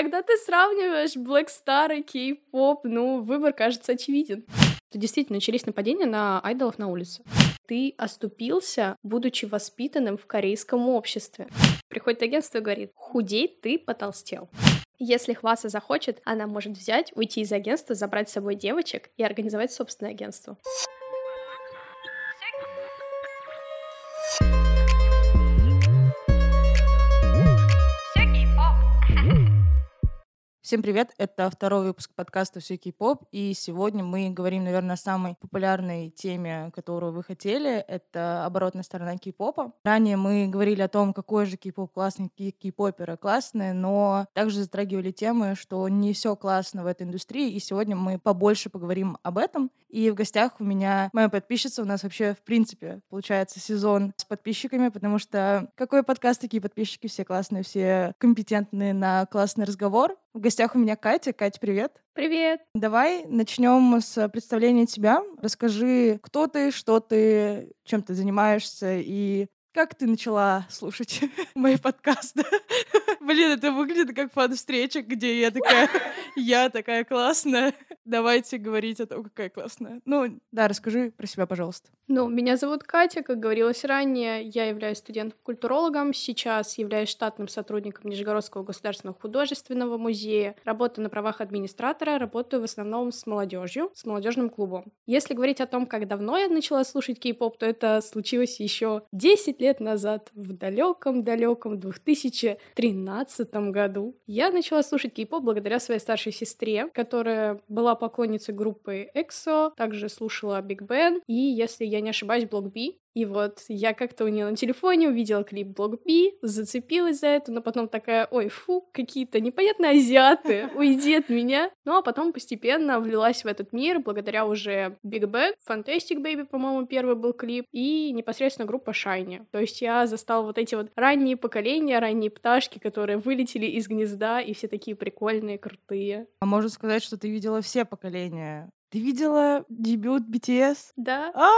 Когда ты сравниваешь Black Star и Кей-поп, ну, выбор кажется очевиден. То действительно начались нападения на айдолов на улице. Ты оступился, будучи воспитанным в корейском обществе. Приходит агентство и говорит, худей ты потолстел. Если Хваса захочет, она может взять, уйти из агентства, забрать с собой девочек и организовать собственное агентство. Всем привет! Это второй выпуск подкаста «Все кей-поп», и сегодня мы говорим, наверное, о самой популярной теме, которую вы хотели. Это оборотная сторона кей-попа. Ранее мы говорили о том, какой же кей-поп классный, кей-поперы классные, но также затрагивали темы, что не все классно в этой индустрии, и сегодня мы побольше поговорим об этом. И в гостях у меня моя подписчица. У нас вообще, в принципе, получается сезон с подписчиками, потому что какой подкаст, такие подписчики, все классные, все компетентные на классный разговор. В гостях у меня Катя. Катя, привет. Привет. Давай начнем с представления тебя. Расскажи, кто ты, что ты, чем ты занимаешься и как ты начала слушать мои подкасты? Блин, это выглядит как фан-встреча, где я такая, я такая классная. Давайте говорить о том, какая классная. Ну, да, расскажи про себя, пожалуйста. Ну, меня зовут Катя, как говорилось ранее. Я являюсь студентом-культурологом. Сейчас являюсь штатным сотрудником Нижегородского государственного художественного музея. Работаю на правах администратора, работаю в основном с молодежью, с молодежным клубом. Если говорить о том, как давно я начала слушать кей-поп, то это случилось еще 10 лет назад, в далеком-далеком 2013 году. Я начала слушать кей-поп благодаря своей старшей сестре, которая была поклонницей группы EXO, также слушала Big Bang, и, если я не ошибаюсь, Блок Би. И вот я как-то у нее на телефоне увидела клип Блок Би, зацепилась за это, но потом такая, ой, фу, какие-то непонятные азиаты, уйди от меня. Ну а потом постепенно влилась в этот мир благодаря уже Big Bang, Fantastic Baby, по-моему, первый был клип, и непосредственно группа Shiny. То есть я застала вот эти вот ранние поколения, ранние пташки, которые вылетели из гнезда, и все такие прикольные, крутые. А можно сказать, что ты видела все поколения ты видела дебют BTS? Да. А,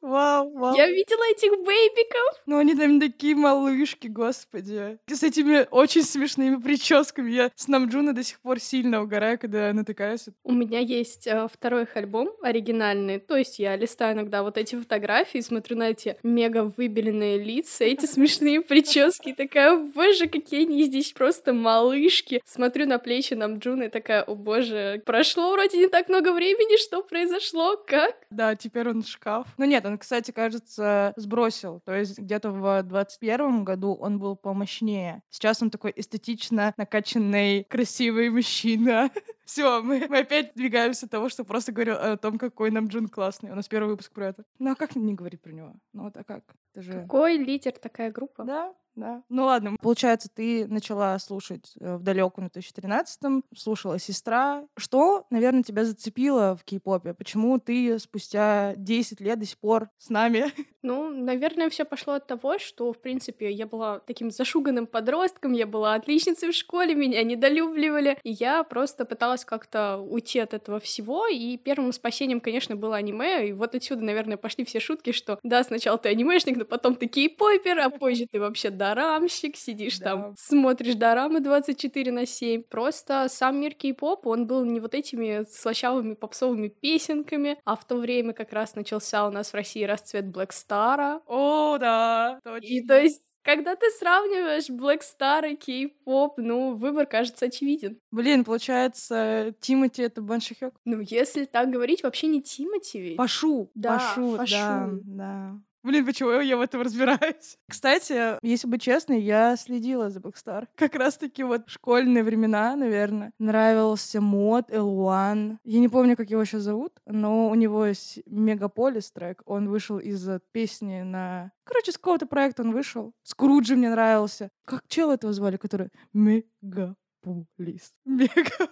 вау, вау. Я видела этих бейбиков. Ну, они там такие малышки, господи. С этими очень смешными прическами. Я с Намджуна до сих пор сильно угораю, когда она такая... У меня есть э, второй их альбом оригинальный. То есть я листаю иногда вот эти фотографии, смотрю на эти мега выбеленные лица, эти смешные прически. Такая, боже, какие они здесь просто малышки. Смотрю на плечи Намджуна и такая, о боже, прошло вроде не так много времени, времени что произошло, как? Да, теперь он шкаф. Ну нет, он, кстати, кажется, сбросил. То есть где-то в 21 году он был помощнее. Сейчас он такой эстетично накачанный, красивый мужчина. Все, мы, мы опять двигаемся от того, что просто говорю о том, какой нам Джун классный. У нас первый выпуск про это. Ну а как не говорить про него? Ну вот а как? Это же... Какой лидер такая группа? Да, да. Ну ладно, получается, ты начала слушать э, в далеком 2013-м, слушала сестра. Что, наверное, тебя зацепило в кей-попе? Почему ты спустя 10 лет до сих пор с нами? Ну, наверное, все пошло от того, что, в принципе, я была таким зашуганным подростком, я была отличницей в школе, меня недолюбливали, и я просто пыталась как-то уйти от этого всего, и первым спасением, конечно, было аниме, и вот отсюда, наверное, пошли все шутки, что да, сначала ты анимешник, но потом ты кей-попер, а позже ты вообще дорамщик, сидишь да. там, смотришь дорамы 24 на 7. Просто сам мир кей-попа, он был не вот этими слащавыми попсовыми песенками, а в то время как раз начался у нас в России расцвет Black Star. О, да, точно. И то есть когда ты сравниваешь Black Star и кей-поп, ну, выбор кажется очевиден. Блин, получается, Тимати — это Бен Ну, если так говорить, вообще не Тимати ведь. Пашу, да, Пашу, Пашу. да, да. Блин, почему я в этом разбираюсь? Кстати, если быть честной, я следила за Blackstar. Как раз-таки вот школьные времена, наверное, нравился мод L1. Я не помню, как его сейчас зовут, но у него есть Мегаполис трек. Он вышел из песни на... Короче, с какого-то проекта он вышел. Скруджи мне нравился. Как чел этого звали, который... Мегаполис. Мега...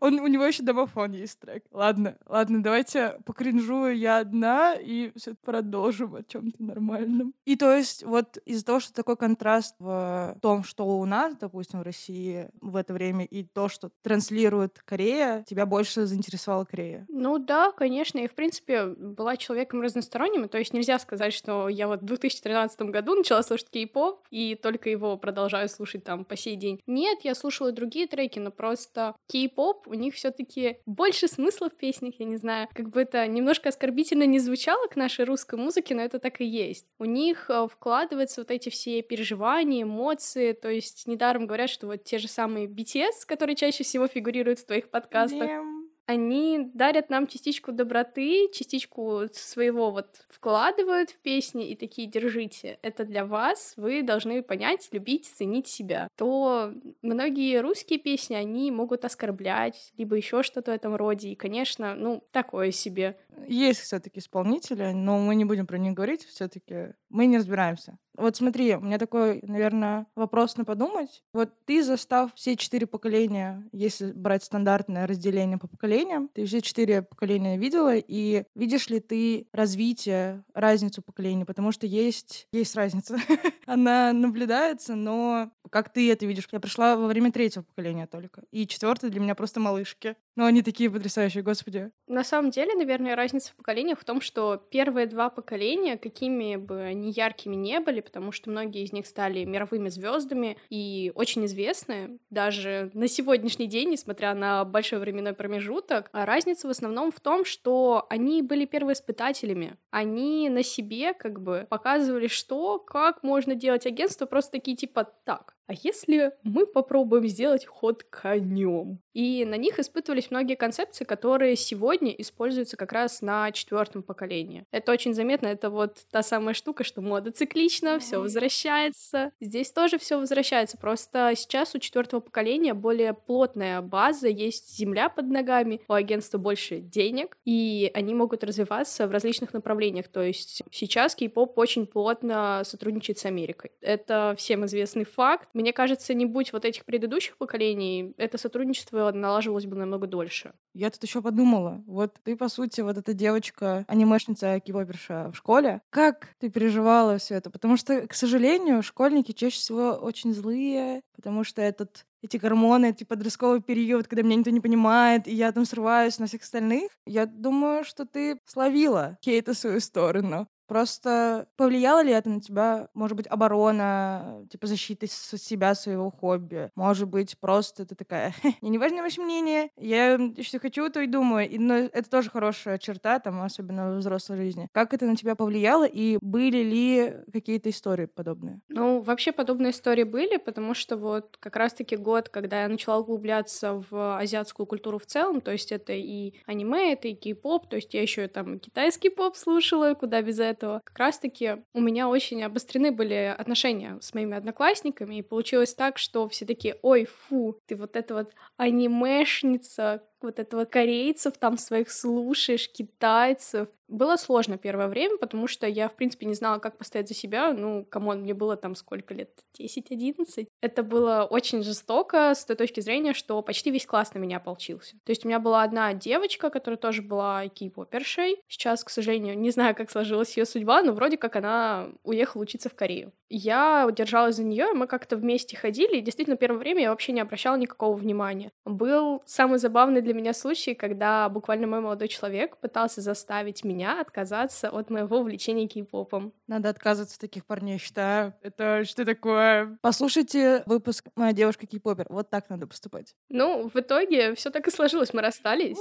Он, у него еще домофон есть трек. Ладно, ладно, давайте покринжую я одна и все продолжим о чем-то нормальном. И то есть вот из-за того, что такой контраст в том, что у нас, допустим, в России в это время, и то, что транслирует Корея, тебя больше заинтересовала Корея? Ну да, конечно. И, в принципе, была человеком разносторонним. То есть нельзя сказать, что я вот в 2013 году начала слушать кей-поп, и только его продолжаю слушать там по сей день. Нет, я слушала другие треки, но просто кей-поп, у них все таки больше смысла в песнях, я не знаю. Как бы это немножко оскорбительно не звучало к нашей русской музыке, но это так и есть. У них э, вкладываются вот эти все переживания, эмоции, то есть недаром говорят, что вот те же самые BTS, которые чаще всего фигурируют в твоих подкастах, Мем они дарят нам частичку доброты, частичку своего вот вкладывают в песни и такие держите. Это для вас, вы должны понять, любить, ценить себя. То многие русские песни, они могут оскорблять, либо еще что-то в этом роде. И, конечно, ну, такое себе. Есть все-таки исполнители, но мы не будем про них говорить, все-таки мы не разбираемся. Вот смотри, у меня такой, наверное, вопрос на подумать. Вот ты, застав все четыре поколения, если брать стандартное разделение по поколениям, ты все четыре поколения видела, и видишь ли ты развитие, разницу поколений? Потому что есть, есть разница. Она наблюдается, но как ты это видишь? Я пришла во время третьего поколения только. И четвертое для меня просто малышки. Но они такие потрясающие, господи. На самом деле, наверное, разница в поколениях в том, что первые два поколения, какими бы они яркими не были, потому что многие из них стали мировыми звездами и очень известны, даже на сегодняшний день, несмотря на большой временной промежуток, а разница в основном в том, что они были первоиспытателями. Они на себе как бы показывали, что, как можно делать агентство, просто такие типа так а если мы попробуем сделать ход конем? И на них испытывались многие концепции, которые сегодня используются как раз на четвертом поколении. Это очень заметно, это вот та самая штука, что мода циклична, все возвращается. Здесь тоже все возвращается, просто сейчас у четвертого поколения более плотная база, есть земля под ногами, у агентства больше денег, и они могут развиваться в различных направлениях. То есть сейчас кей-поп очень плотно сотрудничает с Америкой. Это всем известный факт. Мне кажется, не будь вот этих предыдущих поколений, это сотрудничество налаживалось бы намного дольше. Я тут еще подумала, вот ты, по сути, вот эта девочка, анимешница, кибоперша в школе, как ты переживала все это? Потому что, к сожалению, школьники чаще всего очень злые, потому что этот эти гормоны, эти подростковый период, когда меня никто не понимает, и я там срываюсь на всех остальных. Я думаю, что ты словила Кейта свою сторону. Просто повлияло ли это на тебя, может быть, оборона, типа защита себя, своего хобби? Может быть, просто ты такая, мне не важно ваше мнение, я что хочу, то и думаю. И, но это тоже хорошая черта, там, особенно в взрослой жизни. Как это на тебя повлияло, и были ли какие-то истории подобные? Ну, вообще подобные истории были, потому что вот как раз-таки год, когда я начала углубляться в азиатскую культуру в целом, то есть это и аниме, это и кей-поп, то есть я еще там китайский поп слушала, куда без этого, как раз-таки у меня очень обострены были отношения с моими одноклассниками, и получилось так, что все такие, ой, фу, ты вот эта вот анимешница, вот этого корейцев там своих слушаешь, китайцев. Было сложно первое время, потому что я, в принципе, не знала, как постоять за себя. Ну, come on, мне было там сколько лет? 10-11. Это было очень жестоко с той точки зрения, что почти весь класс на меня ополчился. То есть у меня была одна девочка, которая тоже была кей-попершей. Сейчас, к сожалению, не знаю, как сложилась ее судьба, но вроде как она уехала учиться в Корею. Я держалась за нее, мы как-то вместе ходили, и действительно, первое время я вообще не обращала никакого внимания. Был самый забавный для меня случай, когда буквально мой молодой человек пытался заставить меня отказаться от моего увлечения кей-попом. Надо отказываться от таких парней, считаю. Это что такое? Послушайте выпуск «Моя девушка кей-попер». Вот так надо поступать. Ну, в итоге все так и сложилось, мы расстались.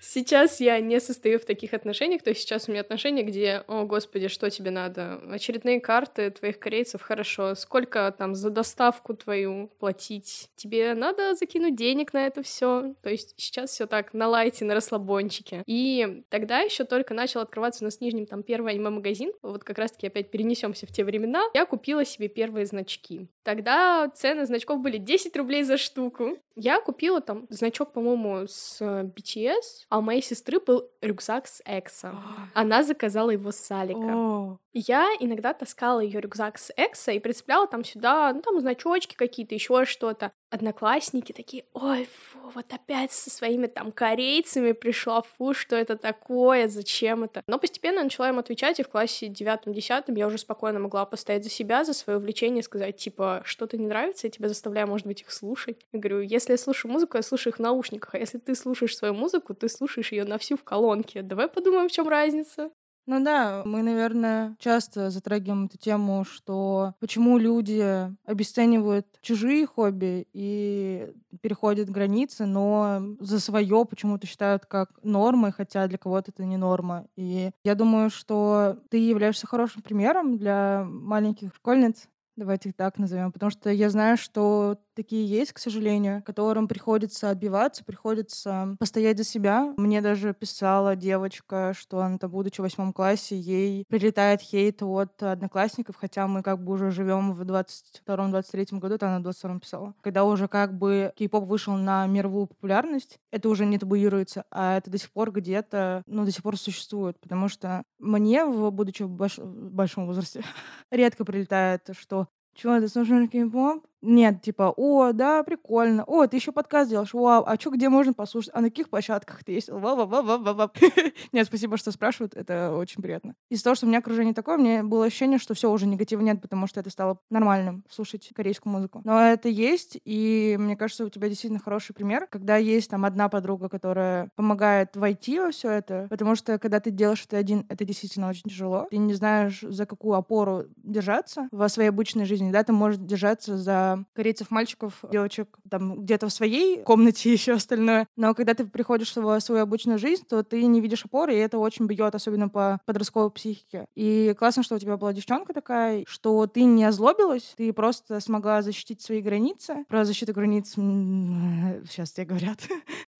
Сейчас я не состою в таких отношениях, то есть сейчас у меня отношения, где, о господи, что тебе надо? Очередные карты твоих корейцев, хорошо. Сколько там за доставку твою платить? Тебе надо закинуть денег на это все. То есть сейчас все так на лайте, на расслабончике. И тогда еще только начал открываться у нас в Нижнем там первый аниме-магазин. Вот как раз-таки опять перенесемся в те времена. Я купила себе первые значки. Тогда цены значков были 10 рублей за штуку. Я купила там значок, по-моему, с BTS, а у моей сестры был рюкзак с Экса. Она заказала его с Алика. Я иногда таскала ее рюкзак с Экса и прицепляла там сюда, ну, там значочки какие-то, еще что-то. Одноклассники такие, ой, фу, вот опять со своими там корейцами пришла, фу, что это такое, зачем это? Но постепенно начала им отвечать, и в классе девятом-десятом я уже спокойно могла постоять за себя, за свое увлечение, сказать, типа, что-то не нравится, я тебя заставляю, может быть, их слушать. Я говорю, если я слушаю музыку, я слушаю их в наушниках, а если ты слушаешь свою музыку, ты слушаешь ее на всю в колонке. Давай подумаем, в чем разница. Ну да, мы, наверное, часто затрагиваем эту тему, что почему люди обесценивают чужие хобби и переходят границы, но за свое почему-то считают как нормой, хотя для кого-то это не норма. И я думаю, что ты являешься хорошим примером для маленьких школьниц, Давайте их так назовем. Потому что я знаю, что такие есть, к сожалению, которым приходится отбиваться, приходится постоять за себя. Мне даже писала девочка, что она, там, будучи в восьмом классе, ей прилетает хейт от одноклассников, хотя мы как бы уже живем в 22-23 году, это она в 22 писала. Когда уже как бы кей-поп вышел на мировую популярность, это уже не табуируется, а это до сих пор где-то, ну, до сих пор существует, потому что мне, будучи в больш... большом возрасте, редко прилетает, что чего ты слушаешь кей-поп? Нет, типа, о, да, прикольно. О, ты еще подкаст делаешь. Вау, а что, где можно послушать? А на каких площадках ты есть? ва ва ва ва ва Нет, спасибо, что спрашивают. Это очень приятно. Из-за того, что у меня окружение такое, мне было ощущение, что все, уже негатива нет, потому что это стало нормальным слушать корейскую музыку. Но это есть, и мне кажется, у тебя действительно хороший пример, когда есть там одна подруга, которая помогает войти во все это, потому что когда ты делаешь это один, это действительно очень тяжело. Ты не знаешь, за какую опору держаться в своей обычной жизни. Да, ты можешь держаться за корейцев, мальчиков, девочек там где-то в своей комнате и еще остальное. Но когда ты приходишь в свою обычную жизнь, то ты не видишь опоры, и это очень бьет, особенно по подростковой психике. И классно, что у тебя была девчонка такая, что ты не озлобилась, ты просто смогла защитить свои границы. Про защиту границ сейчас тебе говорят.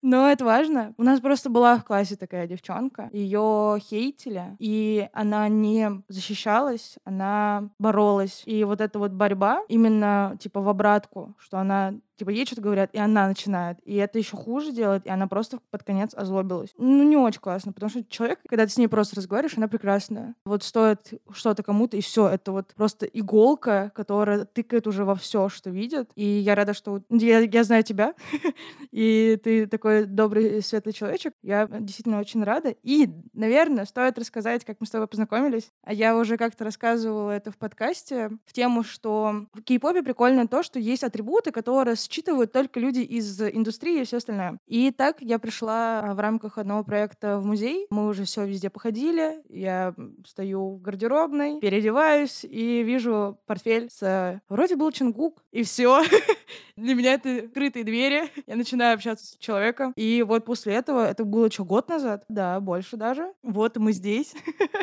Но это важно. У нас просто была в классе такая девчонка. Ее хейтили, и она не защищалась, она боролась. И вот эта вот борьба именно типа в обратку, что она Типа ей что-то говорят, и она начинает. И это еще хуже делает, и она просто под конец озлобилась. Ну, не очень классно, потому что человек, когда ты с ней просто разговариваешь, она прекрасная. Вот стоит что-то кому-то, и все, это вот просто иголка, которая тыкает уже во все, что видит. И я рада, что я, я знаю тебя, и ты такой добрый, светлый человечек. Я действительно очень рада. И, наверное, стоит рассказать, как мы с тобой познакомились. А я уже как-то рассказывала это в подкасте в тему, что в кей-попе прикольно то, что есть атрибуты, которые считывают только люди из индустрии и все остальное. И так я пришла а, в рамках одного проекта в музей. Мы уже все везде походили. Я стою в гардеробной, переодеваюсь и вижу портфель с вроде был Чингук, и все. Для меня это открытые двери. Я начинаю общаться с человеком. И вот после этого, это было что, год назад? Да, больше даже. Вот мы здесь.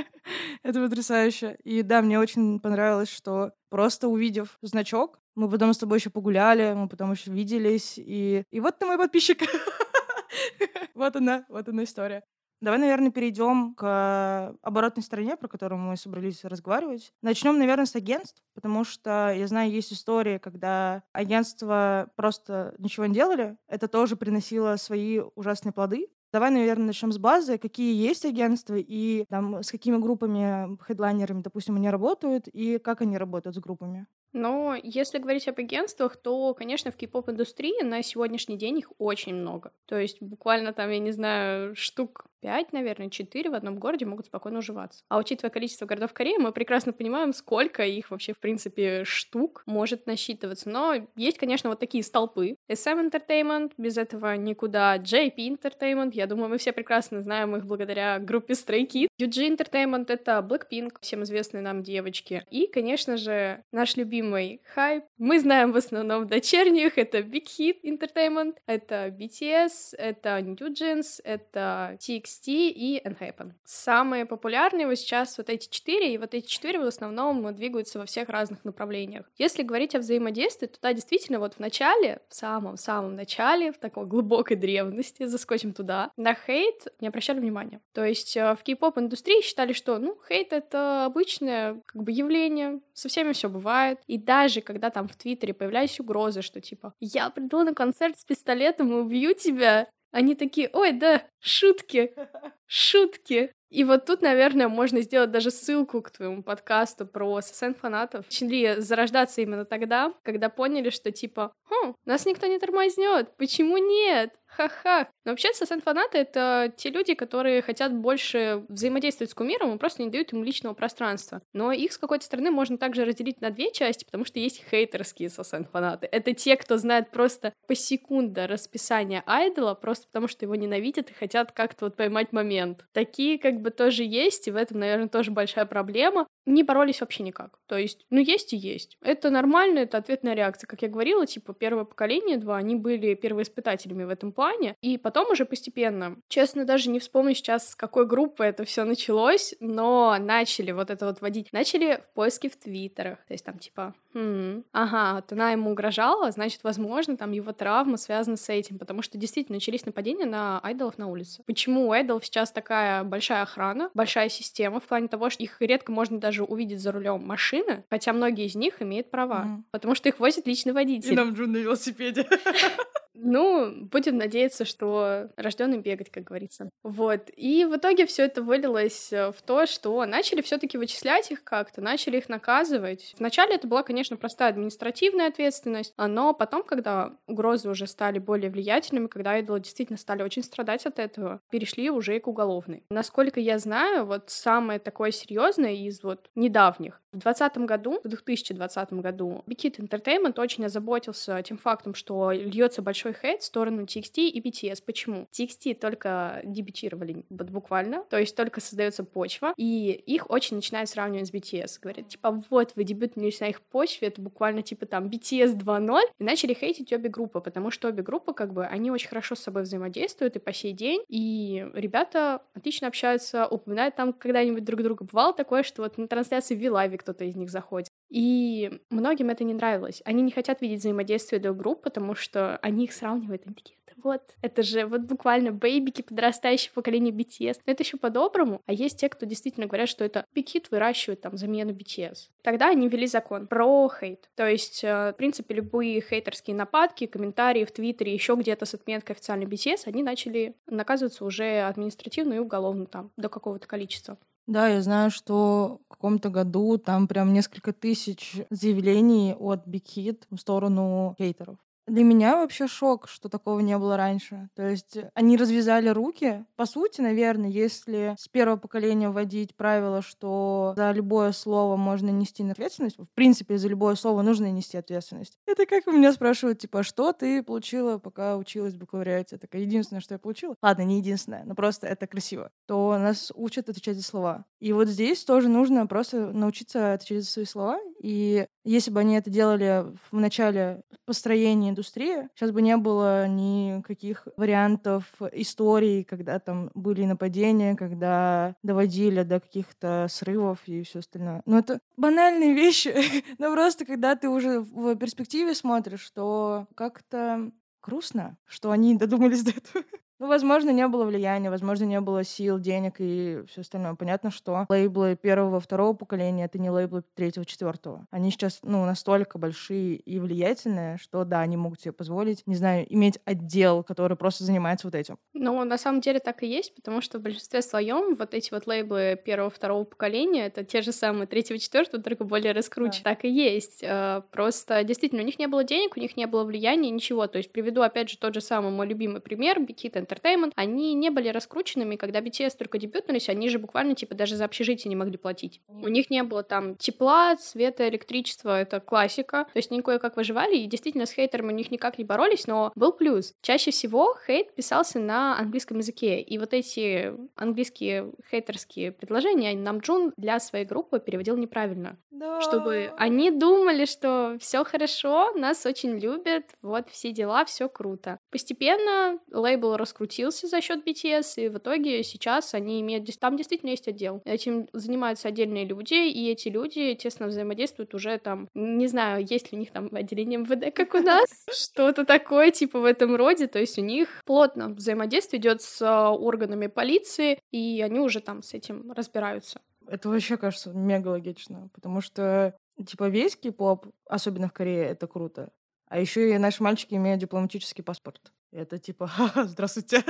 это потрясающе. И да, мне очень понравилось, что просто увидев значок, мы потом с тобой еще погуляли, мы потом еще виделись, и, и вот ты мой подписчик. вот она, вот она история. Давай, наверное, перейдем к оборотной стороне, про которую мы собрались разговаривать. Начнем, наверное, с агентств, потому что я знаю, есть истории, когда агентства просто ничего не делали. Это тоже приносило свои ужасные плоды. Давай, наверное, начнем с базы. Какие есть агентства и там, с какими группами, хедлайнерами, допустим, они работают, и как они работают с группами? Но если говорить об агентствах, то, конечно, в кей-поп индустрии на сегодняшний день их очень много. То есть буквально там, я не знаю, штук 5, наверное, 4 в одном городе могут спокойно уживаться. А учитывая количество городов Кореи, мы прекрасно понимаем, сколько их вообще, в принципе, штук может насчитываться. Но есть, конечно, вот такие столпы. SM Entertainment, без этого никуда. JP Entertainment, я думаю, мы все прекрасно знаем их благодаря группе Stray Kids. UG Entertainment — это Blackpink, всем известные нам девочки. И, конечно же, наш любимый Hype. Мы знаем в основном дочерних. Это Big Hit Entertainment, это BTS, это New Jeans, это TXT, и NHappen. Самые популярные вот сейчас вот эти четыре, и вот эти четыре в основном двигаются во всех разных направлениях. Если говорить о взаимодействии, то да, действительно, вот в начале, в самом-самом начале, в такой глубокой древности, заскочим туда, на хейт не обращали внимания. То есть э, в кей-поп индустрии считали, что, ну, хейт — это обычное как бы явление, со всеми все бывает. И даже когда там в Твиттере появлялись угрозы, что типа «Я приду на концерт с пистолетом и убью тебя», они такие, ой, да, шутки, шутки. И вот тут, наверное, можно сделать даже ссылку к твоему подкасту про ССН-фанатов. Начали зарождаться именно тогда, когда поняли, что типа, хм, нас никто не тормознет, почему нет? Ха-ха. Но вообще, ССН-фанаты — это те люди, которые хотят больше взаимодействовать с кумиром и просто не дают ему личного пространства. Но их с какой-то стороны можно также разделить на две части, потому что есть хейтерские ССН-фанаты. Это те, кто знает просто по секунда расписание айдола, просто потому что его ненавидят и хотят как-то вот поймать момент. Такие как бы тоже есть, и в этом, наверное, тоже большая проблема. Не боролись вообще никак. То есть, ну, есть и есть. Это нормально, это ответная реакция. Как я говорила, типа, первое поколение, два, они были первоиспытателями в этом плане, и потом уже постепенно, честно, даже не вспомню сейчас, с какой группы это все началось, но начали вот это вот водить, начали в поиске в твиттерах, то есть там типа, хм, ага, вот она ему угрожала, значит, возможно, там его травма связана с этим, потому что действительно начались нападения на айдолов на улице. Почему у айдолов сейчас такая большая охрана, большая система в плане того, что их редко можно даже увидеть за рулем машины, хотя многие из них имеют права, mm. потому что их возит личный водитель. И нам Джун на велосипеде. Ну, будем надеяться, что рожденный бегать, как говорится. Вот. И в итоге все это вылилось э, в то, что начали все-таки вычислять их как-то, начали их наказывать. Вначале это была, конечно, простая административная ответственность, но потом, когда угрозы уже стали более влиятельными, когда айдолы действительно стали очень страдать от этого, перешли уже и к уголовной. Насколько я знаю, вот самое такое серьезное из вот недавних. В 2020 году, в 2020 году, Big Hit Entertainment очень озаботился тем фактом, что льется большой большой хейт в сторону TXT и BTS. Почему? TXT только дебютировали вот буквально, то есть только создается почва, и их очень начинают сравнивать с BTS. Говорят, типа, вот, вы дебютнулись на их почве, это буквально типа там BTS 2.0, и начали хейтить обе группы, потому что обе группы, как бы, они очень хорошо с собой взаимодействуют и по сей день, и ребята отлично общаются, упоминают там когда-нибудь друг друга. Бывало такое, что вот на трансляции в Вилаве кто-то из них заходит. И многим это не нравилось. Они не хотят видеть взаимодействие двух групп, потому что они их сравнивают. Они такие, вот, это же вот буквально бейбики, подрастающее поколение BTS. Но это еще по-доброму. А есть те, кто действительно говорят, что это Hit выращивает там замену BTS. Тогда они ввели закон про хейт. То есть, э, в принципе, любые хейтерские нападки, комментарии в Твиттере, еще где-то с отметкой официальной BTS, они начали наказываться уже административно и уголовно там до какого-то количества. Да, я знаю, что в каком-то году там прям несколько тысяч заявлений от Big Hit в сторону хейтеров. Для меня вообще шок, что такого не было раньше. То есть они развязали руки. По сути, наверное, если с первого поколения вводить правило, что за любое слово можно нести ответственность, в принципе, за любое слово нужно нести ответственность. Это как у меня спрашивают, типа, что ты получила, пока училась в бакалавриате? Это единственное, что я получила. Ладно, не единственное, но просто это красиво. То нас учат отвечать за слова. И вот здесь тоже нужно просто научиться отвечать за свои слова. И если бы они это делали в начале построения индустрии, сейчас бы не было никаких вариантов историй, когда там были нападения, когда доводили до каких-то срывов и все остальное. Но это банальные вещи. Но просто когда ты уже в перспективе смотришь, что как-то грустно, что они додумались до этого. Ну, возможно, не было влияния, возможно, не было сил, денег и все остальное. Понятно, что лейблы первого, второго поколения — это не лейблы третьего, четвертого. Они сейчас, ну, настолько большие и влиятельные, что, да, они могут себе позволить, не знаю, иметь отдел, который просто занимается вот этим. Ну, на самом деле так и есть, потому что в большинстве своем вот эти вот лейблы первого, второго поколения — это те же самые третьего, четвертого, только более раскрученные. Да. Так и есть. Э, просто, действительно, у них не было денег, у них не было влияния, ничего. То есть приведу, опять же, тот же самый мой любимый пример, Бикит Entertainment, они не были раскрученными, когда BTS только дебютнулись, они же буквально, типа, даже за общежитие не могли платить. У них не было там тепла, света, электричества, это классика, то есть они кое-как выживали, и действительно с хейтерами у них никак не боролись, но был плюс. Чаще всего хейт писался на английском языке, и вот эти английские хейтерские предложения Намджун для своей группы переводил неправильно. Да. Чтобы они думали, что все хорошо, нас очень любят, вот все дела, все круто. Постепенно лейбл раскрутился раскрутился за счет BTS, и в итоге сейчас они имеют... Там действительно есть отдел. Этим занимаются отдельные люди, и эти люди тесно взаимодействуют уже там... Не знаю, есть ли у них там отделение МВД, как у нас, что-то такое, типа в этом роде. То есть у них плотно взаимодействие идет с а, органами полиции, и они уже там с этим разбираются. Это вообще кажется мега логично, потому что типа весь кей-поп, особенно в Корее, это круто. А еще и наши мальчики имеют дипломатический паспорт. Это типа, здравствуйте.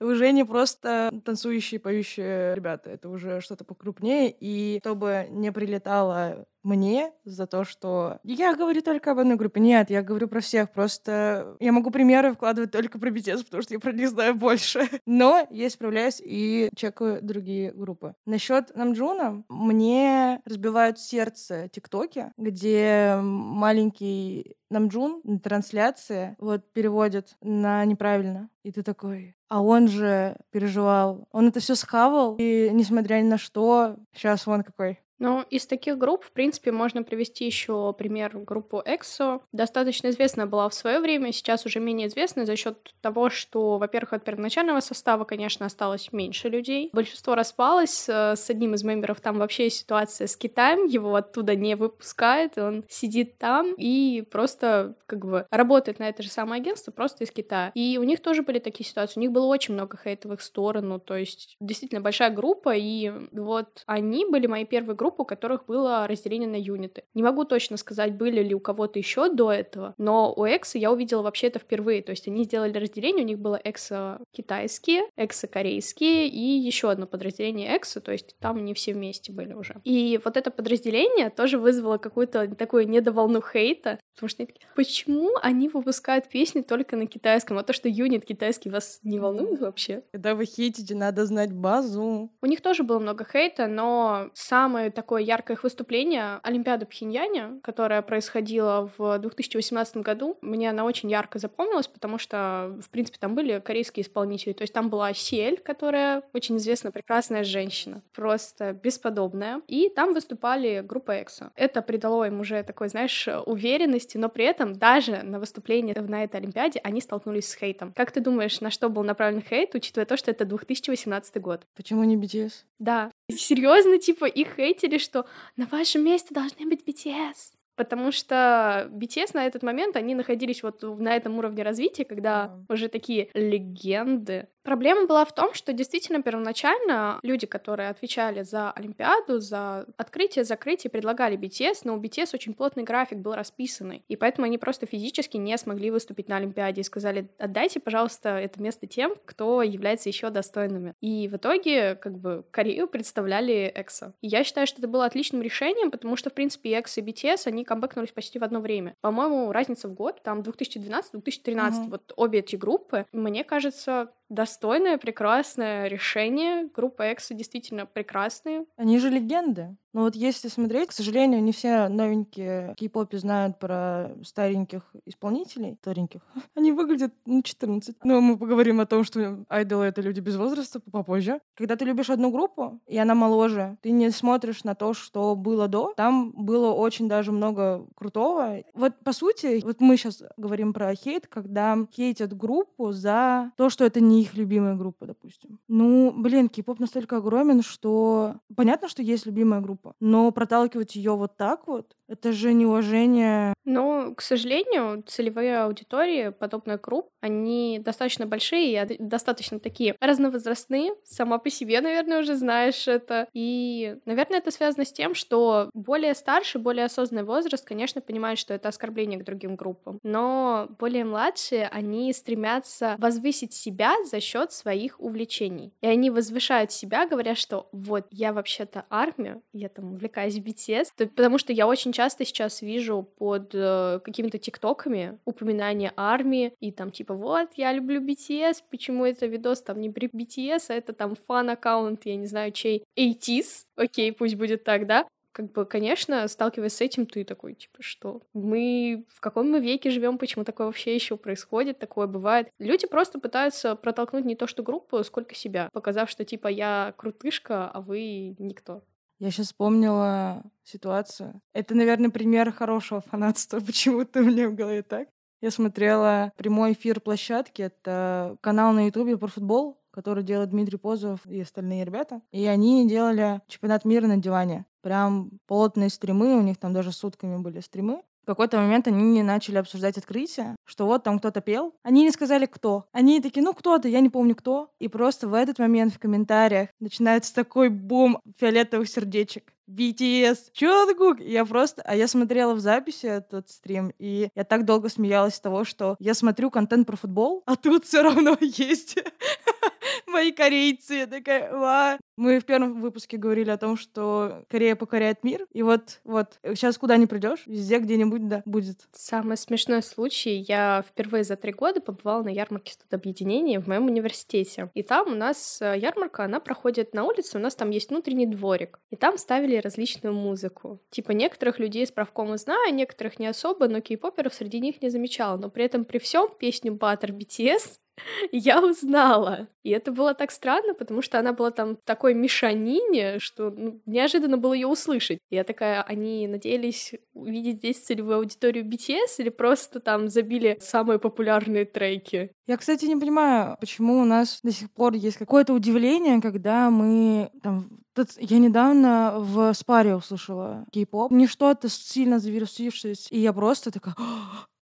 Уже не просто танцующие, поющие ребята. Это уже что-то покрупнее. И чтобы не прилетало мне за то, что я говорю только об одной группе. Нет, я говорю про всех. Просто я могу примеры вкладывать только про BTS, потому что я про них знаю больше. Но я справляюсь и чекаю другие группы. Насчет Намджуна, мне разбивают сердце тиктоки, где маленький Намджун на трансляции вот переводит на неправильно. И ты такой, а он же переживал. Он это все схавал, и несмотря ни на что, сейчас он какой ну, из таких групп, в принципе, можно привести еще пример группу EXO. Достаточно известная была в свое время, сейчас уже менее известная за счет того, что, во-первых, от первоначального состава, конечно, осталось меньше людей. Большинство распалось. Э, с одним из мемберов там вообще ситуация с Китаем, его оттуда не выпускают, он сидит там и просто как бы работает на это же самое агентство, просто из Китая. И у них тоже были такие ситуации. У них было очень много хейтовых сторон, то есть действительно большая группа, и вот они были мои первые группы, у которых было разделение на юниты. Не могу точно сказать, были ли у кого-то еще до этого, но у Экса я увидела вообще это впервые. То есть они сделали разделение, у них было Экса китайские, Экса корейские и еще одно подразделение Экса, то есть там не все вместе были уже. И вот это подразделение тоже вызвало какую-то такую недоволну хейта, потому что они такие, почему они выпускают песни только на китайском, а то, что юнит китайский вас не волнует вообще? Когда вы хейтите, надо знать базу. У них тоже было много хейта, но самое такое яркое их выступление Олимпиада Пхеньяне, которая происходила в 2018 году. Мне она очень ярко запомнилась, потому что, в принципе, там были корейские исполнители. То есть там была Сель, которая очень известная, прекрасная женщина, просто бесподобная. И там выступали группа EXO. Это придало им уже такой, знаешь, уверенности, но при этом даже на выступлении на этой Олимпиаде они столкнулись с хейтом. Как ты думаешь, на что был направлен хейт, учитывая то, что это 2018 год? Почему не BTS? Да, серьезно, типа, их хейтили, что на вашем месте должны быть BTS. Потому что BTS на этот момент, они находились вот на этом уровне развития, когда mm. уже такие легенды Проблема была в том, что действительно первоначально люди, которые отвечали за Олимпиаду, за открытие, закрытие, предлагали BTS, но у BTS очень плотный график был расписанный, и поэтому они просто физически не смогли выступить на Олимпиаде и сказали, отдайте, пожалуйста, это место тем, кто является еще достойными. И в итоге, как бы, Корею представляли EXO. И я считаю, что это было отличным решением, потому что, в принципе, EXO и BTS, они камбэкнулись почти в одно время. По-моему, разница в год, там 2012-2013, mm-hmm. вот обе эти группы, мне кажется, достойное, прекрасное решение. Группа Экса действительно прекрасные. Они же легенды. Но вот если смотреть, к сожалению, не все новенькие кей-попе знают про стареньких исполнителей. Стареньких. Они выглядят на 14. Но мы поговорим о том, что айдолы — это люди без возраста попозже. Когда ты любишь одну группу, и она моложе, ты не смотришь на то, что было до. Там было очень даже много крутого. Вот, по сути, вот мы сейчас говорим про хейт, когда хейтят группу за то, что это не их любимая группа, допустим. Ну, блин, кей-поп настолько огромен, что понятно, что есть любимая группа, группа. Но проталкивать ее вот так вот, это же неуважение. Ну, к сожалению, целевые аудитории подобных групп, они достаточно большие и достаточно такие разновозрастные. Сама по себе, наверное, уже знаешь это. И, наверное, это связано с тем, что более старший, более осознанный возраст, конечно, понимает, что это оскорбление к другим группам. Но более младшие, они стремятся возвысить себя за счет своих увлечений. И они возвышают себя, говоря, что вот я вообще-то армия, я там увлекаюсь BTS, потому что я очень часто сейчас вижу под э, какими-то тиктоками упоминание армии, и там типа вот, я люблю BTS, почему это видос там не при BTS, а это там фан-аккаунт, я не знаю чей, 80s, окей, пусть будет так, да, как бы, конечно, сталкиваясь с этим, ты такой, типа, что? Мы в каком мы веке живем, почему такое вообще еще происходит, такое бывает. Люди просто пытаются протолкнуть не то что группу, сколько себя, показав, что типа я крутышка, а вы никто. Я сейчас вспомнила ситуацию. Это, наверное, пример хорошего фанатства. Почему-то у меня в голове так. Я смотрела прямой эфир площадки. Это канал на Ютубе про футбол, который делает Дмитрий Позов и остальные ребята. И они делали чемпионат мира на диване. Прям плотные стримы, у них там даже сутками были стримы. В какой-то момент они не начали обсуждать открытие, что вот там кто-то пел. Они не сказали, кто. Они такие, ну кто-то, я не помню кто. И просто в этот момент в комментариях начинается такой бум фиолетовых сердечек. BTS, Чонгук. Я просто... А я смотрела в записи этот стрим, и я так долго смеялась с того, что я смотрю контент про футбол, а тут все равно есть мои корейцы. Я такая, ва. Мы в первом выпуске говорили о том, что Корея покоряет мир. И вот, вот, сейчас куда ни придешь, везде где-нибудь, да, будет. Самый смешной случай. Я впервые за три года побывала на ярмарке студобъединения в моем университете. И там у нас э, ярмарка, она проходит на улице, у нас там есть внутренний дворик. И там ставили различную музыку. Типа некоторых людей из правкома знаю, некоторых не особо, но кей-поперов среди них не замечала. Но при этом при всем песню Butter BTS я узнала. И это было так странно, потому что она была там в такой мешанине, что ну, неожиданно было ее услышать. Я такая, они надеялись увидеть здесь целевую аудиторию BTS или просто там забили самые популярные треки? Я, кстати, не понимаю, почему у нас до сих пор есть какое-то удивление, когда мы там я недавно в спаре услышала кей-поп. Не что-то сильно завирусившись, и я просто такая,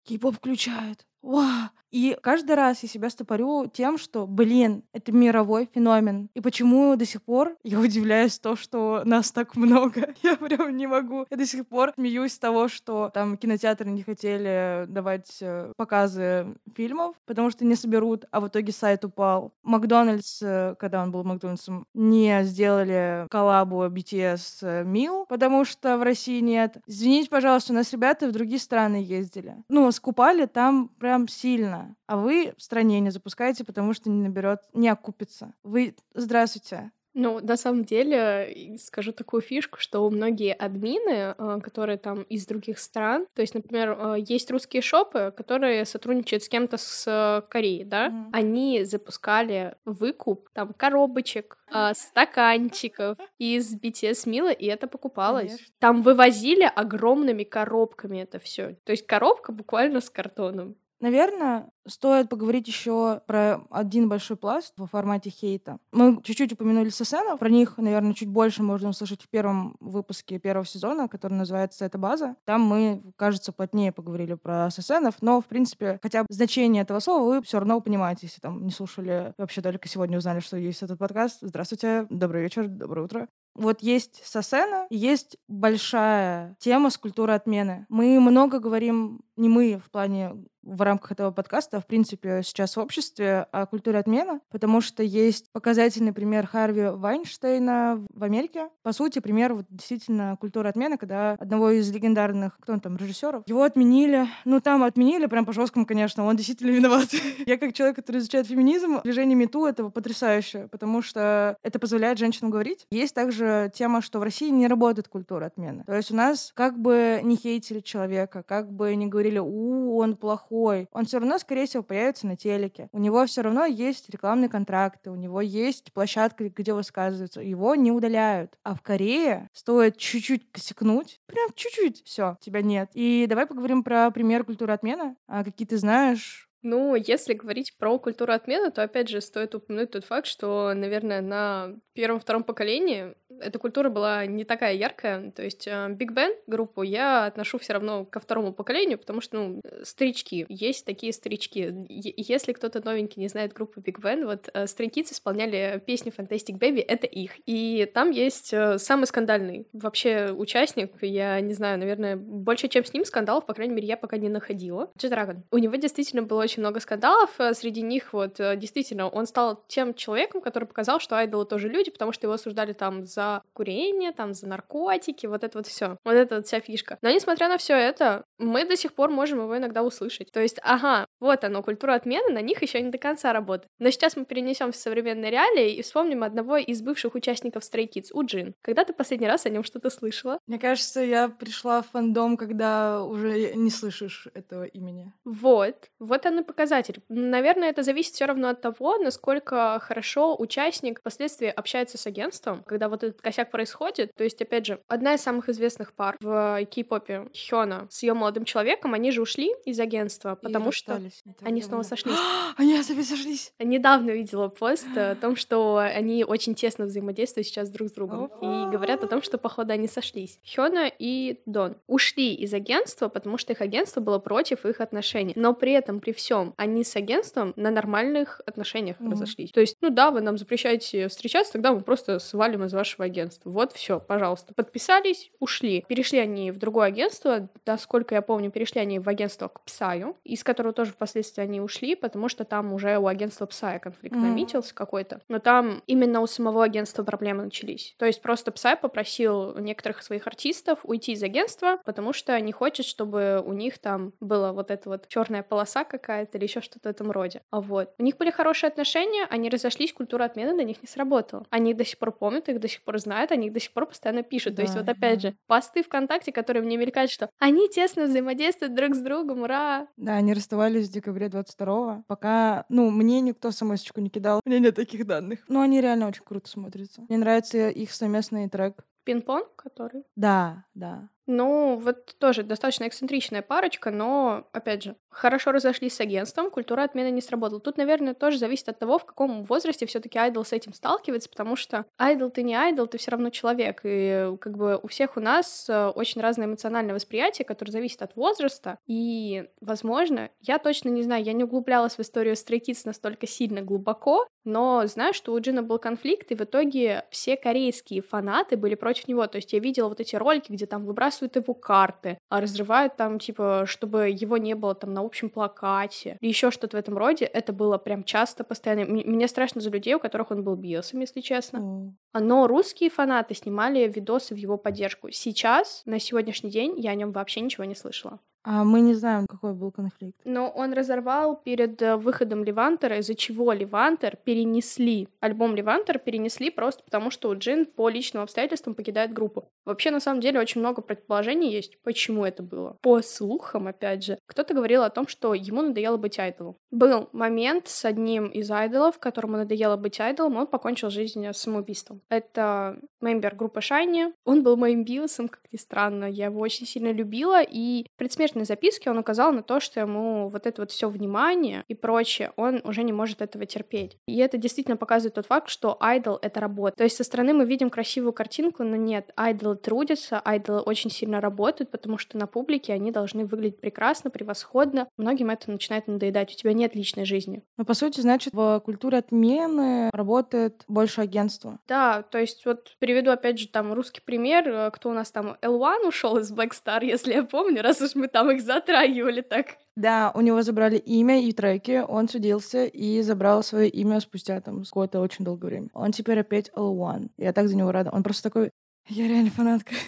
кей-поп включают. Вау! И каждый раз я себя стопорю тем, что, блин, это мировой феномен. И почему до сих пор я удивляюсь то, что нас так много. Я прям не могу. Я до сих пор смеюсь с того, что там кинотеатры не хотели давать э, показы фильмов, потому что не соберут, а в итоге сайт упал. Макдональдс, э, когда он был Макдональдсом, не сделали коллабу BTS Мил, потому что в России нет. Извините, пожалуйста, у нас ребята в другие страны ездили. Ну, скупали там прям сильно а вы в стране не запускаете, потому что не наберет, не окупится. Вы, здравствуйте, ну, на самом деле, скажу такую фишку, что многие админы, э, которые там из других стран, то есть, например, э, есть русские шопы, которые сотрудничают с кем-то с э, Кореи, да, mm-hmm. они запускали выкуп там коробочек, стаканчиков из BTS Мила, и это покупалось. Конечно. Там вывозили огромными коробками это все. То есть коробка буквально с картоном. Наверное, стоит поговорить еще про один большой пласт во формате хейта. Мы чуть-чуть упомянули сосенов, про них, наверное, чуть больше можно услышать в первом выпуске первого сезона, который называется «Это база». Там мы, кажется, плотнее поговорили про сосенов, но, в принципе, хотя бы значение этого слова вы все равно понимаете, если там не слушали, вообще только сегодня узнали, что есть этот подкаст. Здравствуйте, добрый вечер, доброе утро. Вот есть Сосена, есть большая тема с культурой отмены. Мы много говорим, не мы в плане в рамках этого подкаста, в принципе сейчас в обществе о культуре отмены, потому что есть показательный пример Харви Вайнштейна в Америке. По сути, пример вот действительно культуры отмены, когда одного из легендарных, кто он там, режиссеров, его отменили. Ну, там отменили прям по жесткому, конечно, он действительно виноват. Я как человек, который изучает феминизм, движение МИТУ — это потрясающе, потому что это позволяет женщинам говорить. Есть также тема, что в России не работает культура отмены. То есть у нас как бы не хейтили человека, как бы не говорили, у, он плохой, он все равно, скорее всего, появится на телеке. У него все равно есть рекламные контракты, у него есть площадка, где высказываются, его не удаляют. А в Корее стоит чуть-чуть косякнуть, прям чуть-чуть, все, тебя нет. И давай поговорим про пример культуры отмены. А какие ты знаешь ну, если говорить про культуру отмены, то опять же стоит упомянуть тот факт, что, наверное, на первом-втором поколении эта культура была не такая яркая. То есть Big Bang группу я отношу все равно ко второму поколению, потому что, ну, старички, есть такие старички. Если кто-то новенький не знает группу Big Bang, вот э, старики исполняли песню Fantastic Baby, это их. И там есть э, самый скандальный вообще участник, я не знаю, наверное, больше, чем с ним скандалов, по крайней мере, я пока не находила. Джедрагон. У него действительно было очень много скандалов, э, среди них вот действительно он стал тем человеком, который показал, что айдолы тоже люди, потому что его осуждали там за курение, там, за наркотики, вот это вот все. Вот это вот вся фишка. Но несмотря на все это, мы до сих пор можем его иногда услышать. То есть, ага, вот оно, культура отмены, на них еще не до конца работает. Но сейчас мы перенесем в современные реалии и вспомним одного из бывших участников Stray Kids, Уджин. Когда ты последний раз о нем что-то слышала? Мне кажется, я пришла в фандом, когда уже не слышишь этого имени. Вот. Вот оно определенный показатель. Наверное, это зависит все равно от того, насколько хорошо участник впоследствии общается с агентством, когда вот этот косяк происходит. То есть, опять же, одна из самых известных пар в кей-попе Хёна с ее молодым человеком, они же ушли из агентства, потому что они снова сошлись. они опять сошлись. Недавно видела пост о том, что они очень тесно взаимодействуют сейчас друг с другом. И говорят о том, что, походу, они сошлись. Хёна и Дон ушли из агентства, потому что их агентство было против их отношений. Но при этом, при всем, они с агентством на нормальных отношениях mm-hmm. разошлись. То есть, ну да, вы нам запрещаете встречаться, тогда мы просто свалим из вашего агентства. Вот все, пожалуйста. Подписались, ушли. Перешли они в другое агентство. Насколько я помню, перешли они в агентство к Псаю, из которого тоже впоследствии они ушли, потому что там уже у агентства Псая конфликт mm-hmm. наметился какой-то. Но там именно у самого агентства проблемы начались. То есть просто Псай попросил некоторых своих артистов уйти из агентства, потому что не хочет, чтобы у них там была вот эта вот черная полоса какая-то или еще что-то в этом роде. А вот. У них были хорошие отношения, они разошлись, культура отмены на них не сработала. Они до сих пор помнят, их до сих пор знают, они их до сих пор постоянно пишут. Да, То есть вот опять да. же, посты ВКонтакте, которые мне мелькают, что они тесно взаимодействуют друг с другом, ура! Да, они расставались в декабре 22-го, пока, ну, мне никто смс не кидал, у меня нет таких данных. Но они реально очень круто смотрятся. Мне нравится их совместный трек. Пинг-понг, который? Да, да. Ну, вот тоже достаточно эксцентричная парочка, но, опять же, хорошо разошлись с агентством, культура отмены не сработала. Тут, наверное, тоже зависит от того, в каком возрасте все таки айдол с этим сталкивается, потому что айдол ты не айдол, ты все равно человек. И как бы у всех у нас э, очень разное эмоциональное восприятие, которое зависит от возраста. И, возможно, я точно не знаю, я не углублялась в историю Stray настолько сильно глубоко, но знаю, что у Джина был конфликт, и в итоге все корейские фанаты были против него. То есть я видела вот эти ролики, где там выбрасывают его карты, а разрывают там, типа, чтобы его не было там на общем плакате, или еще что-то в этом роде. Это было прям часто, постоянно. Мне страшно за людей, у которых он был биосом, если честно. Mm. Но русские фанаты снимали видосы в его поддержку. Сейчас, на сегодняшний день, я о нем вообще ничего не слышала. А мы не знаем, какой был конфликт. Но он разорвал перед э, выходом Левантера, из-за чего Левантер перенесли. Альбом Левантер перенесли просто потому, что Джин по личным обстоятельствам покидает группу. Вообще, на самом деле, очень много предположений есть, почему это было. По слухам, опять же, кто-то говорил о том, что ему надоело быть айдолом. Был момент с одним из айдолов, которому надоело быть айдолом, он покончил жизнь самоубийством. Это мембер группы Шайни. Он был моим биосом, как ни странно. Я его очень сильно любила, и предсмертный предсмертной записке он указал на то, что ему вот это вот все внимание и прочее, он уже не может этого терпеть. И это действительно показывает тот факт, что айдол — это работа. То есть со стороны мы видим красивую картинку, но нет, айдолы трудятся, айдолы очень сильно работают, потому что на публике они должны выглядеть прекрасно, превосходно. Многим это начинает надоедать, у тебя нет личной жизни. Ну, по сути, значит, в культуре отмены работает больше агентства. Да, то есть вот приведу опять же там русский пример, э, кто у нас там L1 ушел из Black Star, если я помню, раз уж мы там там их затрагивали так. Да, у него забрали имя и треки, он судился и забрал свое имя спустя там какое-то очень долгое время. Он теперь опять L1. Я так за него рада. Он просто такой, я реально фанатка.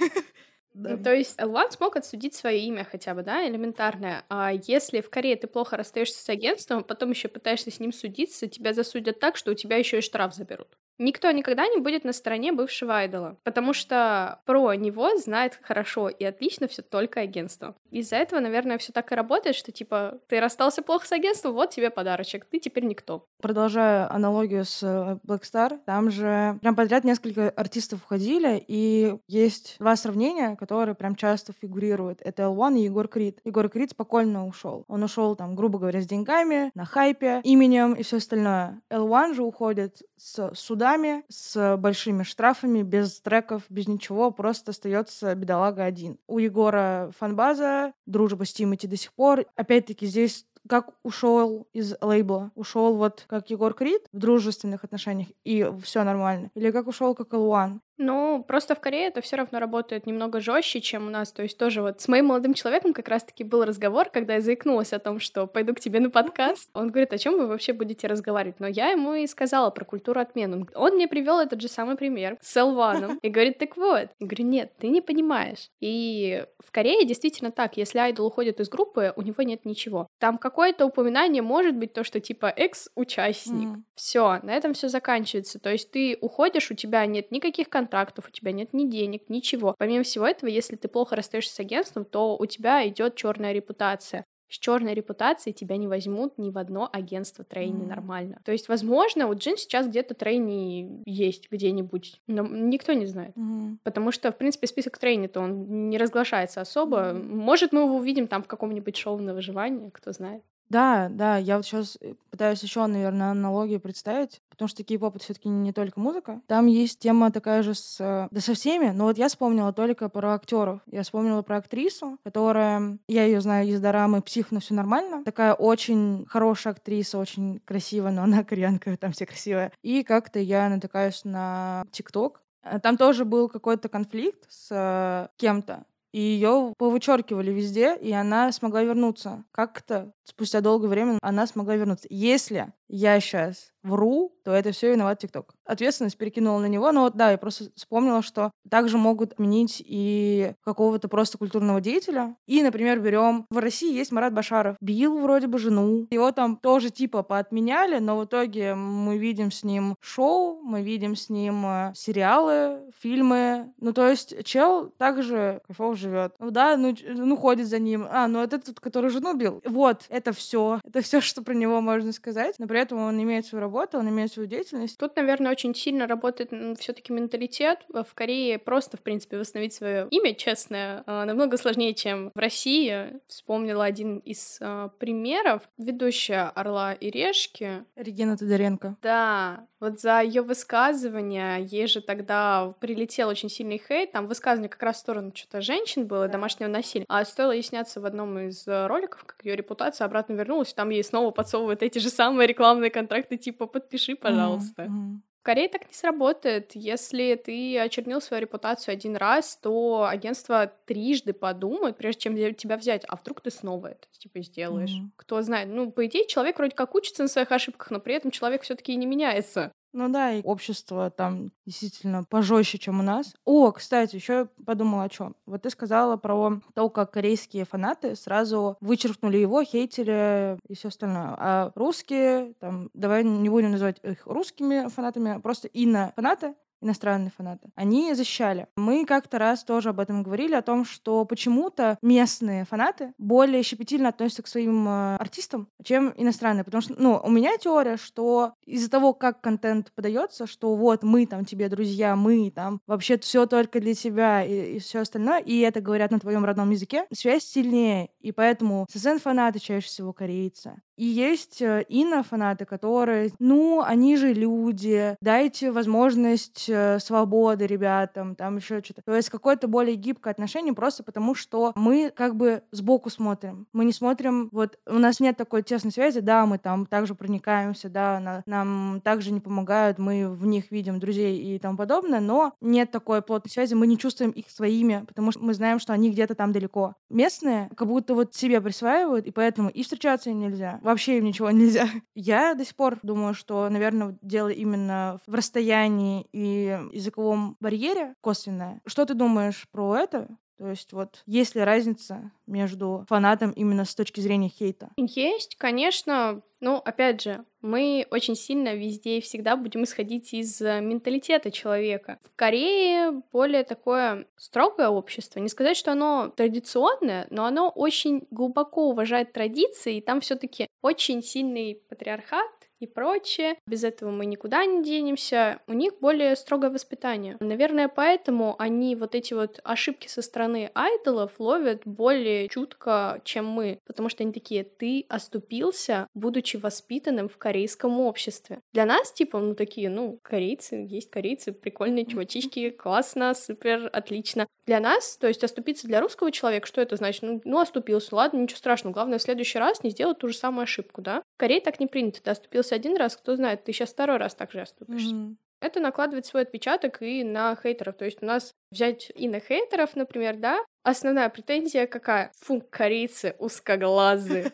Да. Ну, то есть L1 смог отсудить свое имя хотя бы, да, элементарное. А если в Корее ты плохо расстаешься с агентством, потом еще пытаешься с ним судиться, тебя засудят так, что у тебя еще и штраф заберут. Никто никогда не будет на стороне бывшего айдола, потому что про него знает хорошо и отлично все только агентство. Из-за этого, наверное, все так и работает, что типа ты расстался плохо с агентством, вот тебе подарочек, ты теперь никто. Продолжая аналогию с э, Black Star, там же прям подряд несколько артистов входили, и есть два сравнения, которые прям часто фигурируют. Это L1 и Егор Крид. Егор Крид спокойно ушел. Он ушел там, грубо говоря, с деньгами, на хайпе, именем и все остальное. L1 же уходит с судами, с большими штрафами, без треков, без ничего, просто остается бедолага один. У Егора фанбаза, дружба с Тимати до сих пор. Опять-таки здесь как ушел из лейбла. Ушел вот как Егор Крид в дружественных отношениях, и все нормально. Или как ушел как L1. Ну, просто в Корее это все равно работает немного жестче, чем у нас. То есть тоже вот с моим молодым человеком как раз-таки был разговор, когда я заикнулась о том, что пойду к тебе на подкаст. Он говорит, о чем вы вообще будете разговаривать? Но я ему и сказала про культуру отмену. Он мне привел этот же самый пример с Элваном и говорит, так вот. Я говорю, нет, ты не понимаешь. И в Корее действительно так, если айдол уходит из группы, у него нет ничего. Там какое-то упоминание может быть то, что типа экс-участник. Mm. Все, на этом все заканчивается. То есть ты уходишь, у тебя нет никаких контактов, контрактов, у тебя нет ни денег, ничего. Помимо всего этого, если ты плохо расстаешься с агентством, то у тебя идет черная репутация. с черной репутацией тебя не возьмут ни в одно агентство трейни mm. нормально. То есть, возможно, у Джин сейчас где-то трейни есть где-нибудь, но никто не знает. Mm. Потому что, в принципе, список трейни-то он не разглашается особо. Mm. Может, мы его увидим там в каком-нибудь шоу на выживание, кто знает. Да, да, я вот сейчас э, пытаюсь еще, наверное, аналогию представить, потому что кей-поп все-таки не только музыка. Там есть тема такая же с... Э, да со всеми, но вот я вспомнила только про актеров. Я вспомнила про актрису, которая... Я ее знаю из дорамы «Псих, но все нормально». Такая очень хорошая актриса, очень красивая, но она кореянка, там все красивые. И как-то я натыкаюсь на ТикТок, э, там тоже был какой-то конфликт с кем-то, и ее повычеркивали везде, и она смогла вернуться. Как-то спустя долгое время она смогла вернуться. Если я сейчас вру, то это все виноват ТикТок. Ответственность перекинула на него, но вот да, я просто вспомнила, что также могут отменить и какого-то просто культурного деятеля. И, например, берем в России есть Марат Башаров, бил вроде бы жену, его там тоже типа поотменяли, но в итоге мы видим с ним шоу, мы видим с ним э, сериалы, фильмы. Ну то есть чел также кайфово живет. Ну да, ну, ну ходит за ним. А, ну это тот, который жену бил. Вот, это все. Это все, что про него можно сказать. Но при этом он имеет свою работу, он имеет свою деятельность. Тут, наверное, очень сильно работает все-таки менталитет. В Корее просто, в принципе, восстановить свое имя честное а, намного сложнее, чем в России. Вспомнила один из э, примеров. Ведущая «Орла и решки». Регина Тодоренко. Да, вот за ее высказывание ей же тогда прилетел очень сильный хейт. Там высказывание как раз в сторону что-то женщин было, домашнего насилия. А стоило ей сняться в одном из роликов, как ее репутация обратно вернулась, там ей снова подсовывают эти же самые рекламные контракты, типа подпиши, пожалуйста. Mm-hmm. В Корее так не сработает. Если ты очернил свою репутацию один раз, то агентство трижды подумает, прежде чем тебя взять. А вдруг ты снова это типа сделаешь? Mm-hmm. Кто знает. Ну, по идее, человек вроде как учится на своих ошибках, но при этом человек все-таки и не меняется. Ну да, и общество там действительно пожестче, чем у нас. О, кстати, еще подумала о чем. Вот ты сказала про то, как корейские фанаты сразу вычеркнули его, хейтили и все остальное. А русские, там, давай не будем называть их русскими фанатами, а просто ино фанаты иностранные фанаты, они защищали. Мы как-то раз тоже об этом говорили, о том, что почему-то местные фанаты более щепетильно относятся к своим э, артистам, чем иностранные. Потому что, ну, у меня теория, что из-за того, как контент подается, что вот мы там тебе друзья, мы там вообще все только для тебя и, и все остальное, и это говорят на твоем родном языке, связь сильнее. И поэтому ССН-фанаты чаще всего корейцы. И есть э, ино-фанаты, которые, ну, они же люди, дайте возможность э, свободы ребятам, там еще что-то. То есть какое-то более гибкое отношение просто потому, что мы как бы сбоку смотрим. Мы не смотрим, вот у нас нет такой тесной связи, да, мы там также проникаемся, да, на, нам также не помогают, мы в них видим друзей и тому подобное, но нет такой плотной связи, мы не чувствуем их своими, потому что мы знаем, что они где-то там далеко. Местные как будто вот себе присваивают, и поэтому и встречаться им нельзя вообще им ничего нельзя. Я до сих пор думаю, что, наверное, дело именно в расстоянии и языковом барьере косвенное. Что ты думаешь про это? То есть вот есть ли разница между фанатом именно с точки зрения хейта? Есть, конечно. Ну, опять же, мы очень сильно везде и всегда будем исходить из э, менталитета человека. В Корее более такое строгое общество. Не сказать, что оно традиционное, но оно очень глубоко уважает традиции, и там все таки очень сильный патриархат, и прочее. Без этого мы никуда не денемся. У них более строгое воспитание. Наверное, поэтому они вот эти вот ошибки со стороны айдолов ловят более чутко, чем мы. Потому что они такие, ты оступился, будучи воспитанным в корейском обществе. Для нас, типа, ну такие, ну, корейцы, есть корейцы, прикольные чувачички, классно, супер, отлично. Для нас, то есть оступиться для русского человека, что это значит? Ну, ну оступился, ладно, ничего страшного. Главное, в следующий раз не сделать ту же самую ошибку, да? В Корее так не принято. Ты оступился один раз, кто знает, ты сейчас второй раз так же оступишься. Mm-hmm. Это накладывает свой отпечаток и на хейтеров. То есть у нас взять и на хейтеров, например, да, основная претензия какая? Фу, корейцы узкоглазые.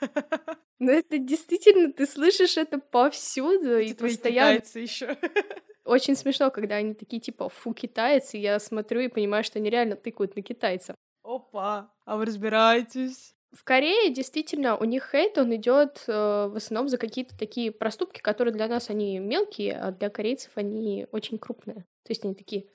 Но это действительно, ты слышишь это повсюду и постоянно... еще. Очень смешно, когда они такие, типа, фу, китайцы, я смотрю и понимаю, что они реально тыкают на китайцев. Опа, а вы разбираетесь? В Корее действительно у них хейт, он идет э, в основном за какие-то такие проступки, которые для нас они мелкие, а для корейцев они очень крупные. То есть они такие,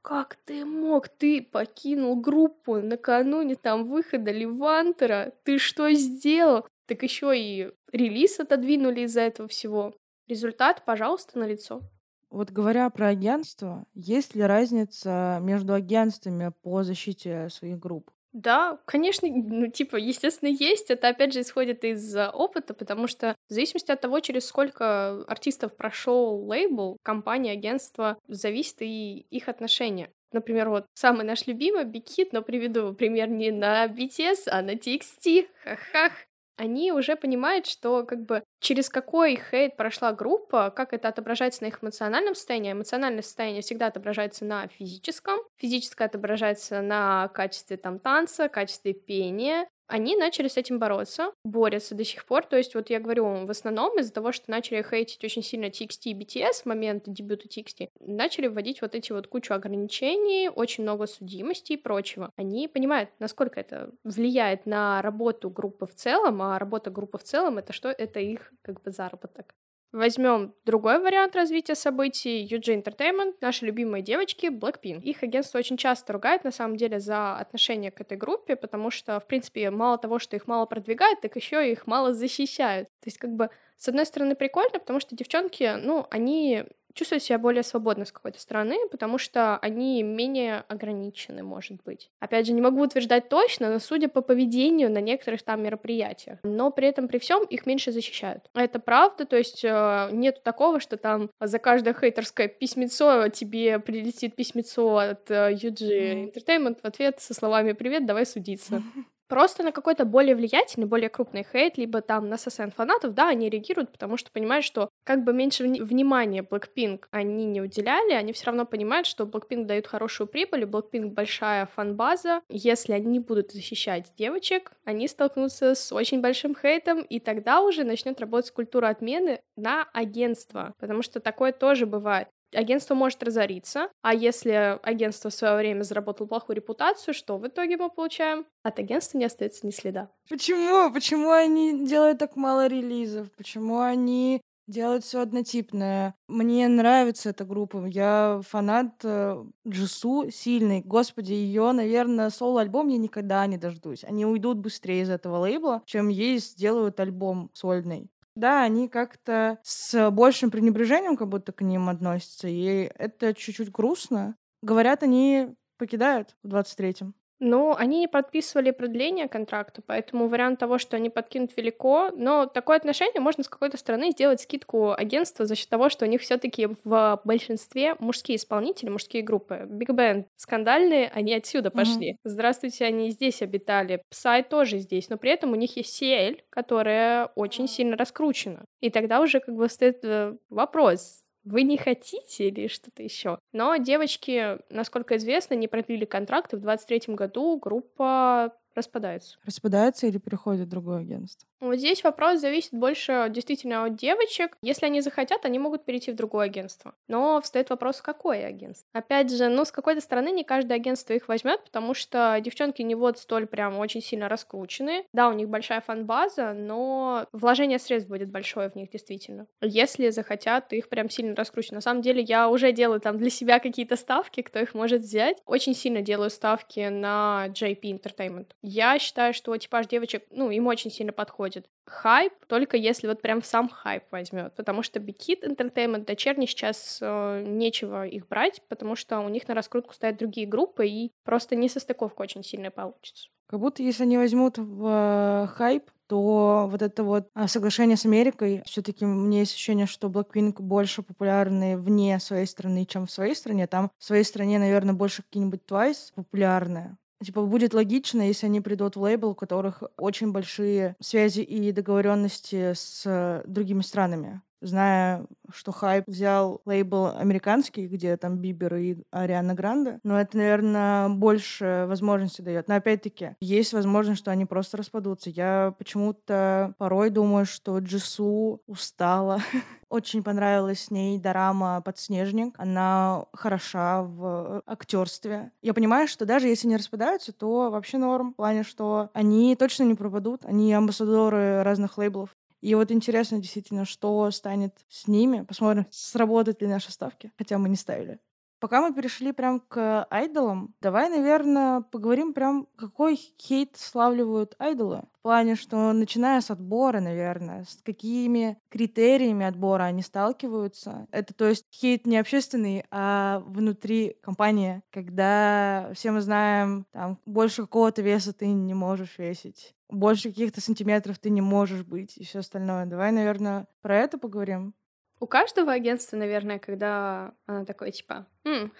как ты мог? Ты покинул группу накануне там выхода Левантера. Ты что сделал? Так еще и релиз отодвинули из-за этого всего. Результат, пожалуйста, на лицо. Вот говоря про агентство, есть ли разница между агентствами по защите своих групп? Да, конечно, ну, типа, естественно, есть. Это, опять же, исходит из опыта, потому что в зависимости от того, через сколько артистов прошел лейбл, компания, агентство, зависит и их отношения. Например, вот самый наш любимый Hit, но приведу пример не на BTS, а на TXT. Ха-ха они уже понимают, что как бы через какой хейт прошла группа, как это отображается на их эмоциональном состоянии. Эмоциональное состояние всегда отображается на физическом, физическое отображается на качестве там танца, качестве пения, они начали с этим бороться, борются до сих пор. То есть, вот я говорю, в основном из-за того, что начали хейтить очень сильно TXT и BTS в момент дебюта TXT, начали вводить вот эти вот кучу ограничений, очень много судимости и прочего. Они понимают, насколько это влияет на работу группы в целом, а работа группы в целом — это что? Это их как бы заработок. Возьмем другой вариант развития событий. UG Entertainment, наши любимые девочки, Blackpink. Их агентство очень часто ругает, на самом деле, за отношение к этой группе, потому что, в принципе, мало того, что их мало продвигают, так еще их мало защищают. То есть, как бы, с одной стороны, прикольно, потому что девчонки, ну, они чувствуют себя более свободно с какой-то стороны, потому что они менее ограничены, может быть. Опять же, не могу утверждать точно, но судя по поведению на некоторых там мероприятиях. Но при этом, при всем, их меньше защищают. Это правда, то есть э, нету такого, что там за каждое хейтерское письмецо тебе прилетит письмецо от э, UG Entertainment в ответ со словами «Привет, давай судиться». Просто на какой-то более влиятельный, более крупный хейт, либо там на ССН фанатов, да, они реагируют, потому что понимают, что как бы меньше вни- внимания Blackpink они не уделяли, они все равно понимают, что Blackpink дают хорошую прибыль, у Blackpink большая фан-база. Если они не будут защищать девочек, они столкнутся с очень большим хейтом, и тогда уже начнет работать культура отмены на агентство, потому что такое тоже бывает агентство может разориться, а если агентство в свое время заработало плохую репутацию, что в итоге мы получаем? От агентства не остается ни следа. Почему? Почему они делают так мало релизов? Почему они делают все однотипное? Мне нравится эта группа. Я фанат э, Джису сильный. Господи, ее, наверное, соло-альбом я никогда не дождусь. Они уйдут быстрее из этого лейбла, чем ей сделают альбом сольный. Да, они как-то с большим пренебрежением как будто к ним относятся, и это чуть-чуть грустно. Говорят, они покидают в 23-м. Ну, они не подписывали продление контракта, поэтому вариант того, что они подкинут велико, но такое отношение можно с какой-то стороны сделать скидку агентства за счет того, что у них все таки в большинстве мужские исполнители, мужские группы. Биг Bang скандальные, они отсюда пошли. Mm-hmm. Здравствуйте, они здесь обитали. Psy тоже здесь, но при этом у них есть CL, которая очень сильно раскручена. И тогда уже как бы стоит э, вопрос, вы не хотите или что-то еще. Но девочки, насколько известно, не продлили контракты. В 23 году группа распадается. Распадается или переходит в другое агентство? Вот здесь вопрос зависит больше действительно от девочек. Если они захотят, они могут перейти в другое агентство. Но встает вопрос, какое агентство. Опять же, ну, с какой-то стороны не каждое агентство их возьмет, потому что девчонки не вот столь прям очень сильно раскручены. Да, у них большая фан-база, но вложение средств будет большое в них действительно. Если захотят, их прям сильно раскручивать. На самом деле, я уже делаю там для себя какие-то ставки, кто их может взять. Очень сильно делаю ставки на JP Entertainment. Я считаю, что типаж девочек, ну, им очень сильно подходит. Хайп только если вот прям сам хайп возьмет, потому что Big Entertainment дочерний сейчас э, нечего их брать, потому что у них на раскрутку стоят другие группы, и просто несостыковка очень сильная получится. Как будто если они возьмут в э, хайп, то вот это вот а, соглашение с Америкой, все таки мне есть ощущение, что Blackpink больше популярны вне своей страны, чем в своей стране. Там в своей стране, наверное, больше какие-нибудь Twice популярные. Типа будет логично, если они придут в лейбл, у которых очень большие связи и договоренности с другими странами. Зная, что хайп взял лейбл американский, где там Бибер и Ариана Гранде. Но это, наверное, больше возможности дает. Но опять-таки, есть возможность, что они просто распадутся. Я почему-то порой думаю, что Джису устала. Очень понравилась с ней дорама «Подснежник». Она хороша в актерстве. Я понимаю, что даже если не распадаются, то вообще норм. В плане, что они точно не пропадут. Они амбассадоры разных лейблов. И вот интересно действительно, что станет с ними. Посмотрим, сработают ли наши ставки, хотя мы не ставили. Пока мы перешли прям к айдолам, давай, наверное, поговорим прям, какой хейт славливают айдолы. В плане, что начиная с отбора, наверное, с какими критериями отбора они сталкиваются. Это, то есть, хейт не общественный, а внутри компании, когда все мы знаем, там, больше какого-то веса ты не можешь весить больше каких-то сантиметров ты не можешь быть и все остальное. Давай, наверное, про это поговорим. У каждого агентства, наверное, когда она такое, типа,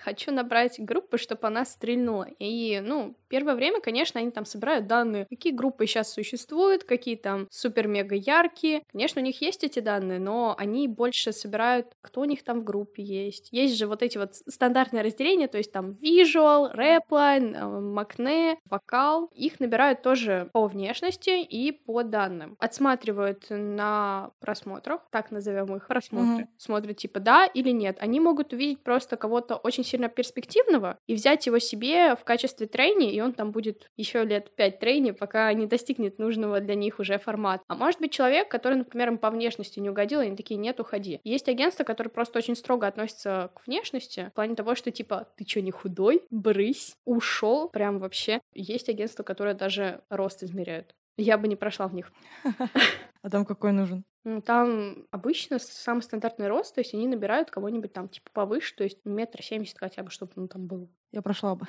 хочу набрать группу, чтобы она стрельнула. И, ну, первое время, конечно, они там собирают данные, какие группы сейчас существуют, какие там супер-мега яркие. Конечно, у них есть эти данные, но они больше собирают, кто у них там в группе есть. Есть же вот эти вот стандартные разделения, то есть там visual, рэплайн, макне, вокал. Их набирают тоже по внешности и по данным. Отсматривают на просмотрах, так назовем их просмотры. Mm-hmm. Смотрят типа да или нет. Они могут увидеть просто кого-то очень сильно перспективного и взять его себе в качестве трейни, и он там будет еще лет пять трейни, пока не достигнет нужного для них уже формата. А может быть человек, который, например, им по внешности не угодил, и они такие, нет, уходи. Есть агентства, которые просто очень строго относятся к внешности, в плане того, что типа, ты что, не худой? Брысь, ушел, прям вообще. Есть агентства, которые даже рост измеряют. Я бы не прошла в них. А там какой нужен? Ну, там обычно самый стандартный рост, то есть они набирают кого-нибудь там типа повыше, то есть метр семьдесят хотя бы, чтобы ну, там был. Я прошла бы.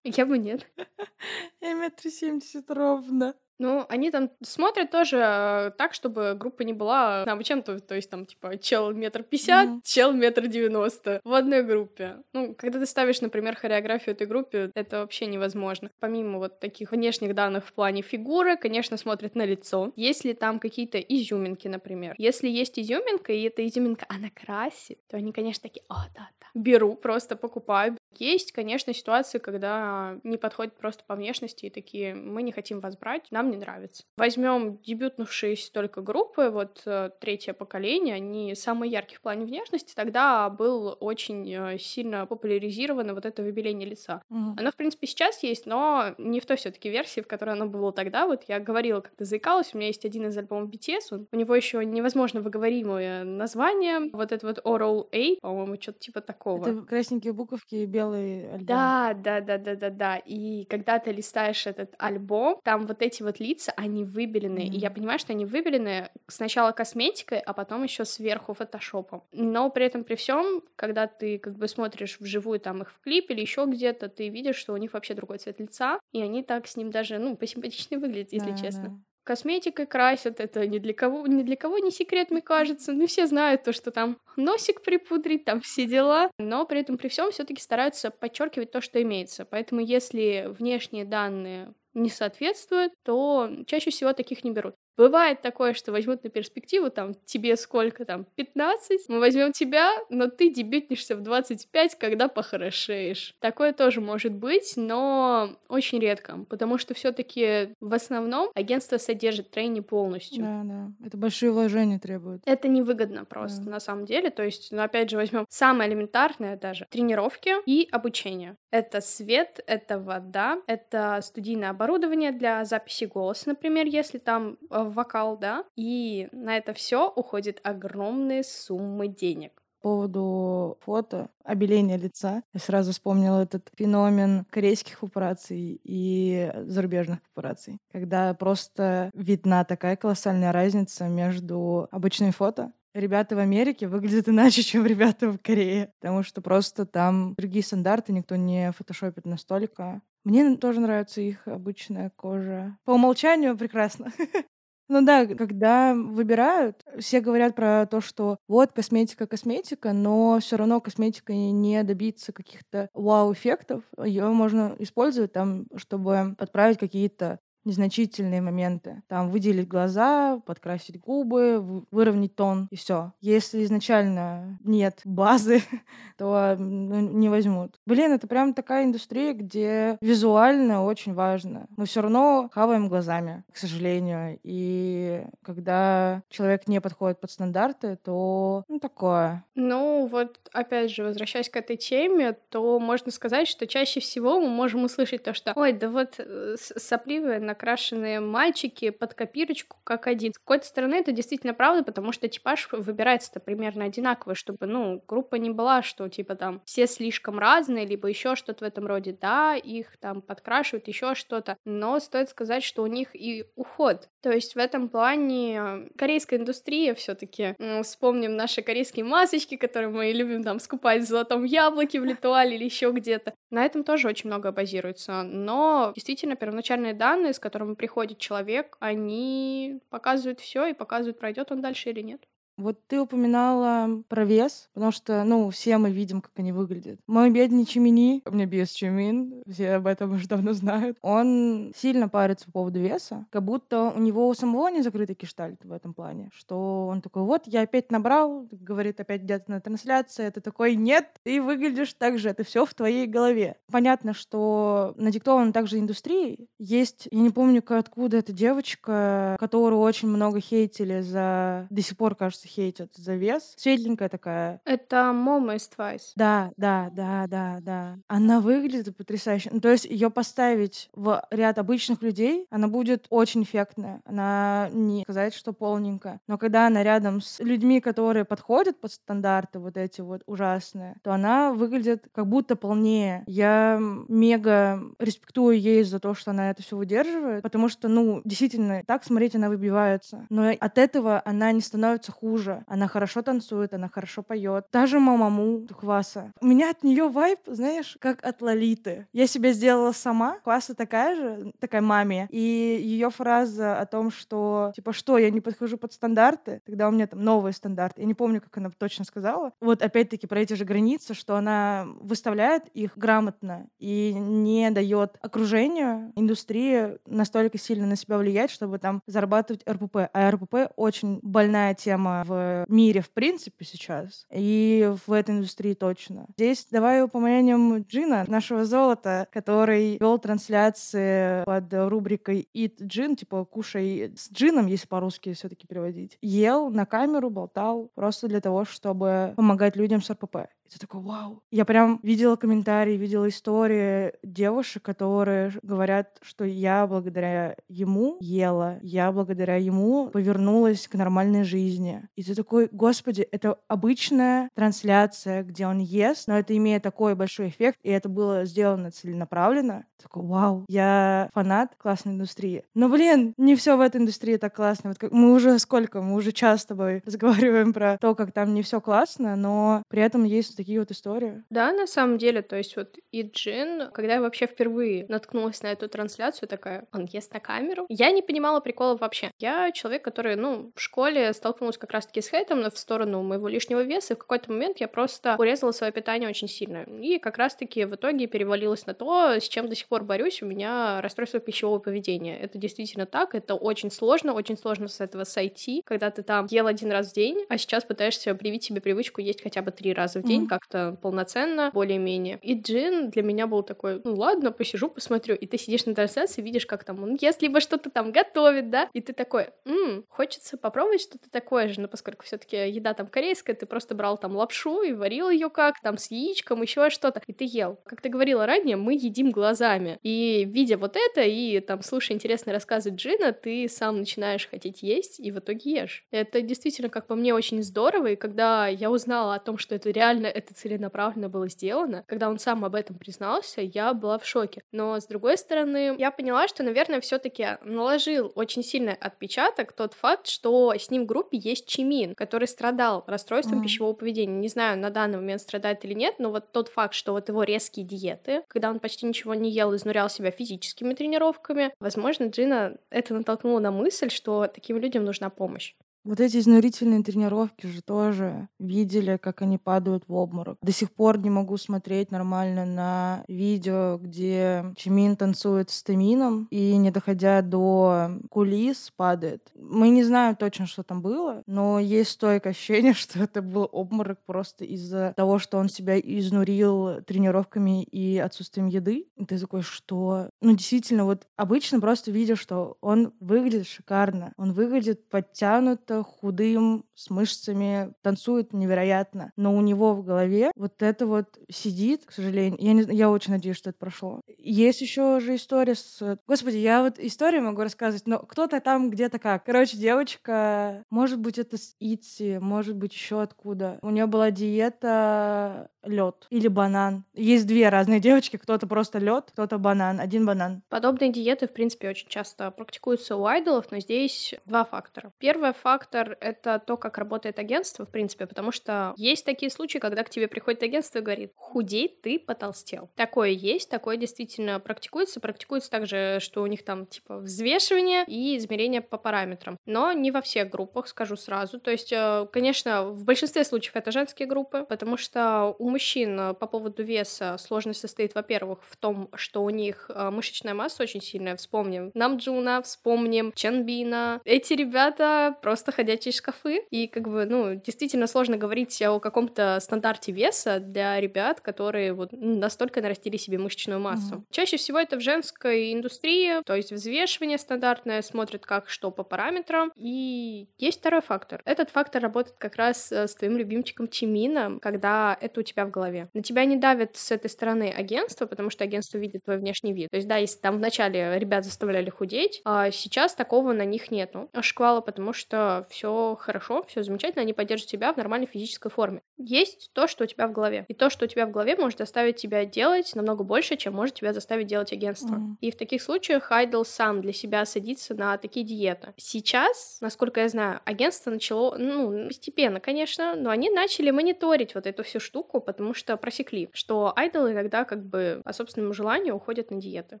Я бы нет. Я метр семьдесят ровно. Ну, они там смотрят тоже э, так, чтобы группа не была там чем-то, то есть там типа чел метр пятьдесят, mm-hmm. чел метр девяносто в одной группе. Ну, когда ты ставишь, например, хореографию этой группе, это вообще невозможно. Помимо вот таких внешних данных в плане фигуры, конечно, смотрят на лицо. Есть ли там какие-то изюминки, например. Если есть изюминка, и эта изюминка, она красит, то они, конечно, такие, о, да, да. Беру, просто покупаю. Есть, конечно, ситуации, когда не подходит просто по внешности и такие, мы не хотим вас брать, нам не нравится. Возьмем дебютнувшиеся только группы, вот э, третье поколение, они самые яркие в плане внешности, тогда был очень э, сильно популяризировано вот это выбеление лица. Mm-hmm. Оно, в принципе, сейчас есть, но не в той все таки версии, в которой оно было тогда. Вот я говорила, как-то заикалась, у меня есть один из альбомов BTS, он, у него еще невозможно выговоримое название, вот это вот Oral A, по-моему, что-то типа такого. Это красненькие буковки и белые альбом. Да, да, да, да, да, да. И когда ты листаешь этот альбом, там вот эти вот лица, они выбелены. Mm-hmm. И я понимаю, что они выбелены сначала косметикой, а потом еще сверху фотошопом. Но при этом при всем, когда ты как бы смотришь вживую там их в клип или еще где-то, ты видишь, что у них вообще другой цвет лица, и они так с ним даже, ну, посимпатичнее выглядят, если да, честно. Да косметикой красят, это ни для кого, ни для кого не секрет, мне кажется. Ну, все знают то, что там носик припудрить, там все дела. Но при этом при всем все-таки стараются подчеркивать то, что имеется. Поэтому если внешние данные не соответствуют, то чаще всего таких не берут. Бывает такое, что возьмут на перспективу, там, тебе сколько там, 15, мы возьмем тебя, но ты дебютнишься в 25, когда похорошеешь. Такое тоже может быть, но очень редко, потому что все таки в основном агентство содержит трейни полностью. Да, да. Это большие вложения требует. Это невыгодно просто, да. на самом деле. То есть, ну, опять же, возьмем самое элементарное даже. Тренировки и обучение. Это свет, это вода, это студийное оборудование для записи голоса, например, если там э, вокал, да, и на это все уходит огромные суммы денег По поводу фото, обеления лица. Я сразу вспомнила этот феномен корейских папарацци и зарубежных папарацци, когда просто видна такая колоссальная разница между обычными фото ребята в Америке выглядят иначе, чем ребята в Корее. Потому что просто там другие стандарты, никто не фотошопит настолько. Мне тоже нравится их обычная кожа. По умолчанию прекрасно. Ну да, когда выбирают, все говорят про то, что вот косметика, косметика, но все равно косметика не добиться каких-то вау-эффектов. Ее можно использовать там, чтобы подправить какие-то незначительные моменты. Там выделить глаза, подкрасить губы, выровнять тон и все. Если изначально нет базы, то не возьмут. Блин, это прям такая индустрия, где визуально очень важно. Мы все равно хаваем глазами, к сожалению. И когда человек не подходит под стандарты, то ну, такое. Ну, вот опять же, возвращаясь к этой теме, то можно сказать, что чаще всего мы можем услышать то, что ой, да вот э, сопливые накрашенные мальчики под копирочку как один. С какой-то стороны это действительно правда, потому что типаж выбирается-то примерно одинаковый, чтобы, ну, группа не была, что типа там все слишком разные, либо еще что-то в этом роде. Да, их там подкрашивают, еще что-то, но стоит сказать, что у них и уход. То есть в этом плане корейская индустрия все-таки, вспомним наши корейские масочки, которые мы любим там скупать в золотом яблоке в Литуале или еще где-то. На этом тоже очень много базируется. Но действительно первоначальные данные, с которыми приходит человек, они показывают все и показывают, пройдет он дальше или нет. Вот ты упоминала про вес, потому что, ну, все мы видим, как они выглядят. Мой бедный Чимини, у меня без Чимин, все об этом уже давно знают, он сильно парится по поводу веса, как будто у него у самого не закрытый киштальт в этом плане, что он такой, вот, я опять набрал, говорит опять где-то на трансляции, это такой, нет, ты выглядишь так же, это все в твоей голове. Понятно, что надиктовано также индустрией. Есть, я не помню, откуда эта девочка, которую очень много хейтили за, до сих пор, кажется, хейтят за вес. Светленькая такая. Это Мома из Twice. Да, да, да, да, да. Она выглядит потрясающе. Ну, то есть ее поставить в ряд обычных людей, она будет очень эффектная. Она не сказать, что полненькая. Но когда она рядом с людьми, которые подходят под стандарты вот эти вот ужасные, то она выглядит как будто полнее. Я мега респектую ей за то, что она это все выдерживает, потому что, ну, действительно, так смотреть она выбивается. Но от этого она не становится хуже хуже. Она хорошо танцует, она хорошо поет. Та же Мамаму Хваса. У меня от нее вайп, знаешь, как от Лолиты. Я себе сделала сама. Хваса такая же, такая маме. И ее фраза о том, что типа что, я не подхожу под стандарты, тогда у меня там новые стандарты. Я не помню, как она точно сказала. Вот опять-таки про эти же границы, что она выставляет их грамотно и не дает окружению, индустрии настолько сильно на себя влиять, чтобы там зарабатывать РПП. А РПП очень больная тема в мире в принципе сейчас, и в этой индустрии точно. Здесь давай упомянем Джина, нашего золота, который вел трансляции под рубрикой Eat Джин, типа кушай с джином, если по-русски все-таки переводить. Ел на камеру, болтал, просто для того, чтобы помогать людям с РПП. Ты такой, вау. Я прям видела комментарии, видела истории девушек, которые говорят, что я благодаря ему ела, я благодаря ему повернулась к нормальной жизни. И ты такой, господи, это обычная трансляция, где он ест, но это имеет такой большой эффект, и это было сделано целенаправленно. Такой, вау, я фанат классной индустрии. Но, блин, не все в этой индустрии так классно. Вот как мы уже сколько, мы уже час с тобой разговариваем про то, как там не все классно, но при этом есть такие вот истории. Да, на самом деле, то есть вот и Джин, когда я вообще впервые наткнулась на эту трансляцию, такая, он ест на камеру, я не понимала прикола вообще. Я человек, который, ну, в школе столкнулась как раз-таки с хейтом в сторону моего лишнего веса, и в какой-то момент я просто урезала свое питание очень сильно. И как раз-таки в итоге перевалилась на то, с чем до сих пор борюсь, у меня расстройство пищевого поведения. Это действительно так, это очень сложно, очень сложно с этого сойти, когда ты там ел один раз в день, а сейчас пытаешься привить себе привычку есть хотя бы три раза в день, mm-hmm. как-то полноценно, более-менее. И джин для меня был такой, ну ладно, посижу, посмотрю. И ты сидишь на трансляции, видишь, как там он ест, либо что-то там готовит, да, и ты такой, м хочется попробовать что-то такое же, но поскольку все таки еда там корейская, ты просто брал там лапшу и варил ее как, там с яичком, еще что-то, и ты ел. Как ты говорила ранее, мы едим глазами. И видя вот это, и там слушая интересные рассказы Джина, ты сам начинаешь хотеть есть, и в итоге ешь. Это действительно, как по мне, очень здорово, и когда я узнала о том, что это реально, это целенаправленно было сделано, когда он сам об этом признался, я была в шоке. Но, с другой стороны, я поняла, что, наверное, все таки наложил очень сильный отпечаток тот факт, что с ним в группе есть Чимин, который страдал расстройством mm. пищевого поведения. Не знаю, на данный момент страдает или нет, но вот тот факт, что вот его резкие диеты, когда он почти ничего не ел, изнурял себя физическими тренировками, возможно, Джина это натолкнуло на мысль, что таким людям нужна помощь. Вот эти изнурительные тренировки же тоже видели, как они падают в обморок. До сих пор не могу смотреть нормально на видео, где Чимин танцует с Тамином и, не доходя до кулис, падает. Мы не знаем точно, что там было, но есть стойкое ощущение, что это был обморок просто из-за того, что он себя изнурил тренировками и отсутствием еды. И ты такой, что? Ну, действительно, вот обычно просто видишь, что он выглядит шикарно, он выглядит подтянуто, худым, с мышцами, танцует невероятно. Но у него в голове вот это вот сидит, к сожалению. Я, не, я очень надеюсь, что это прошло. Есть еще же история с... Господи, я вот историю могу рассказывать, но кто-то там где-то как. Короче, девочка, может быть, это с Итси, может быть, еще откуда. У нее была диета лед или банан. Есть две разные девочки, кто-то просто лед, кто-то банан, один банан. Подобные диеты, в принципе, очень часто практикуются у айдолов, но здесь два фактора. Первый фактор — это то, как работает агентство, в принципе, потому что есть такие случаи, когда к тебе приходит агентство и говорит, худей, ты потолстел. Такое есть, такое действительно практикуется. Практикуется также, что у них там, типа, взвешивание и измерение по параметрам. Но не во всех группах, скажу сразу. То есть, э, конечно, в большинстве случаев это женские группы, потому что у мужчин э, по поводу веса сложность состоит, во-первых, в том, что у них э, мышечная масса очень сильная. Вспомним Намджуна, вспомним Чанбина. Эти ребята просто ходячие шкафы. И как бы, ну, действительно сложно говорить о каком-то стандарте веса для ребят, которые вот настолько нарастили себе мышечную массу. Mm-hmm. Чаще всего это в женской индустрии, то есть взвешивание стандартное, смотрят как что по параметрам. И есть второй фактор. Этот фактор работает как раз э, с твоим любимчиком Чимином, когда это у тебя в голове. На тебя не давит с этой стороны агентство, потому что агентство видит твой внешний вид. То есть, да, если там вначале ребят заставляли худеть, а сейчас такого на них нету шквала, потому что все хорошо, все замечательно, они поддерживают тебя в нормальной физической форме. Есть то, что у тебя в голове. И то, что у тебя в голове, может заставить тебя делать намного больше, чем может тебя заставить делать агентство. Mm. И в таких случаях Айдл сам для себя садится на такие диеты. Сейчас, насколько я знаю, агентство начало, ну, постепенно, конечно, но они начали мониторить вот эту всю штуку, потому что просекли, что айдолы иногда как бы по собственному желанию уходят на диеты.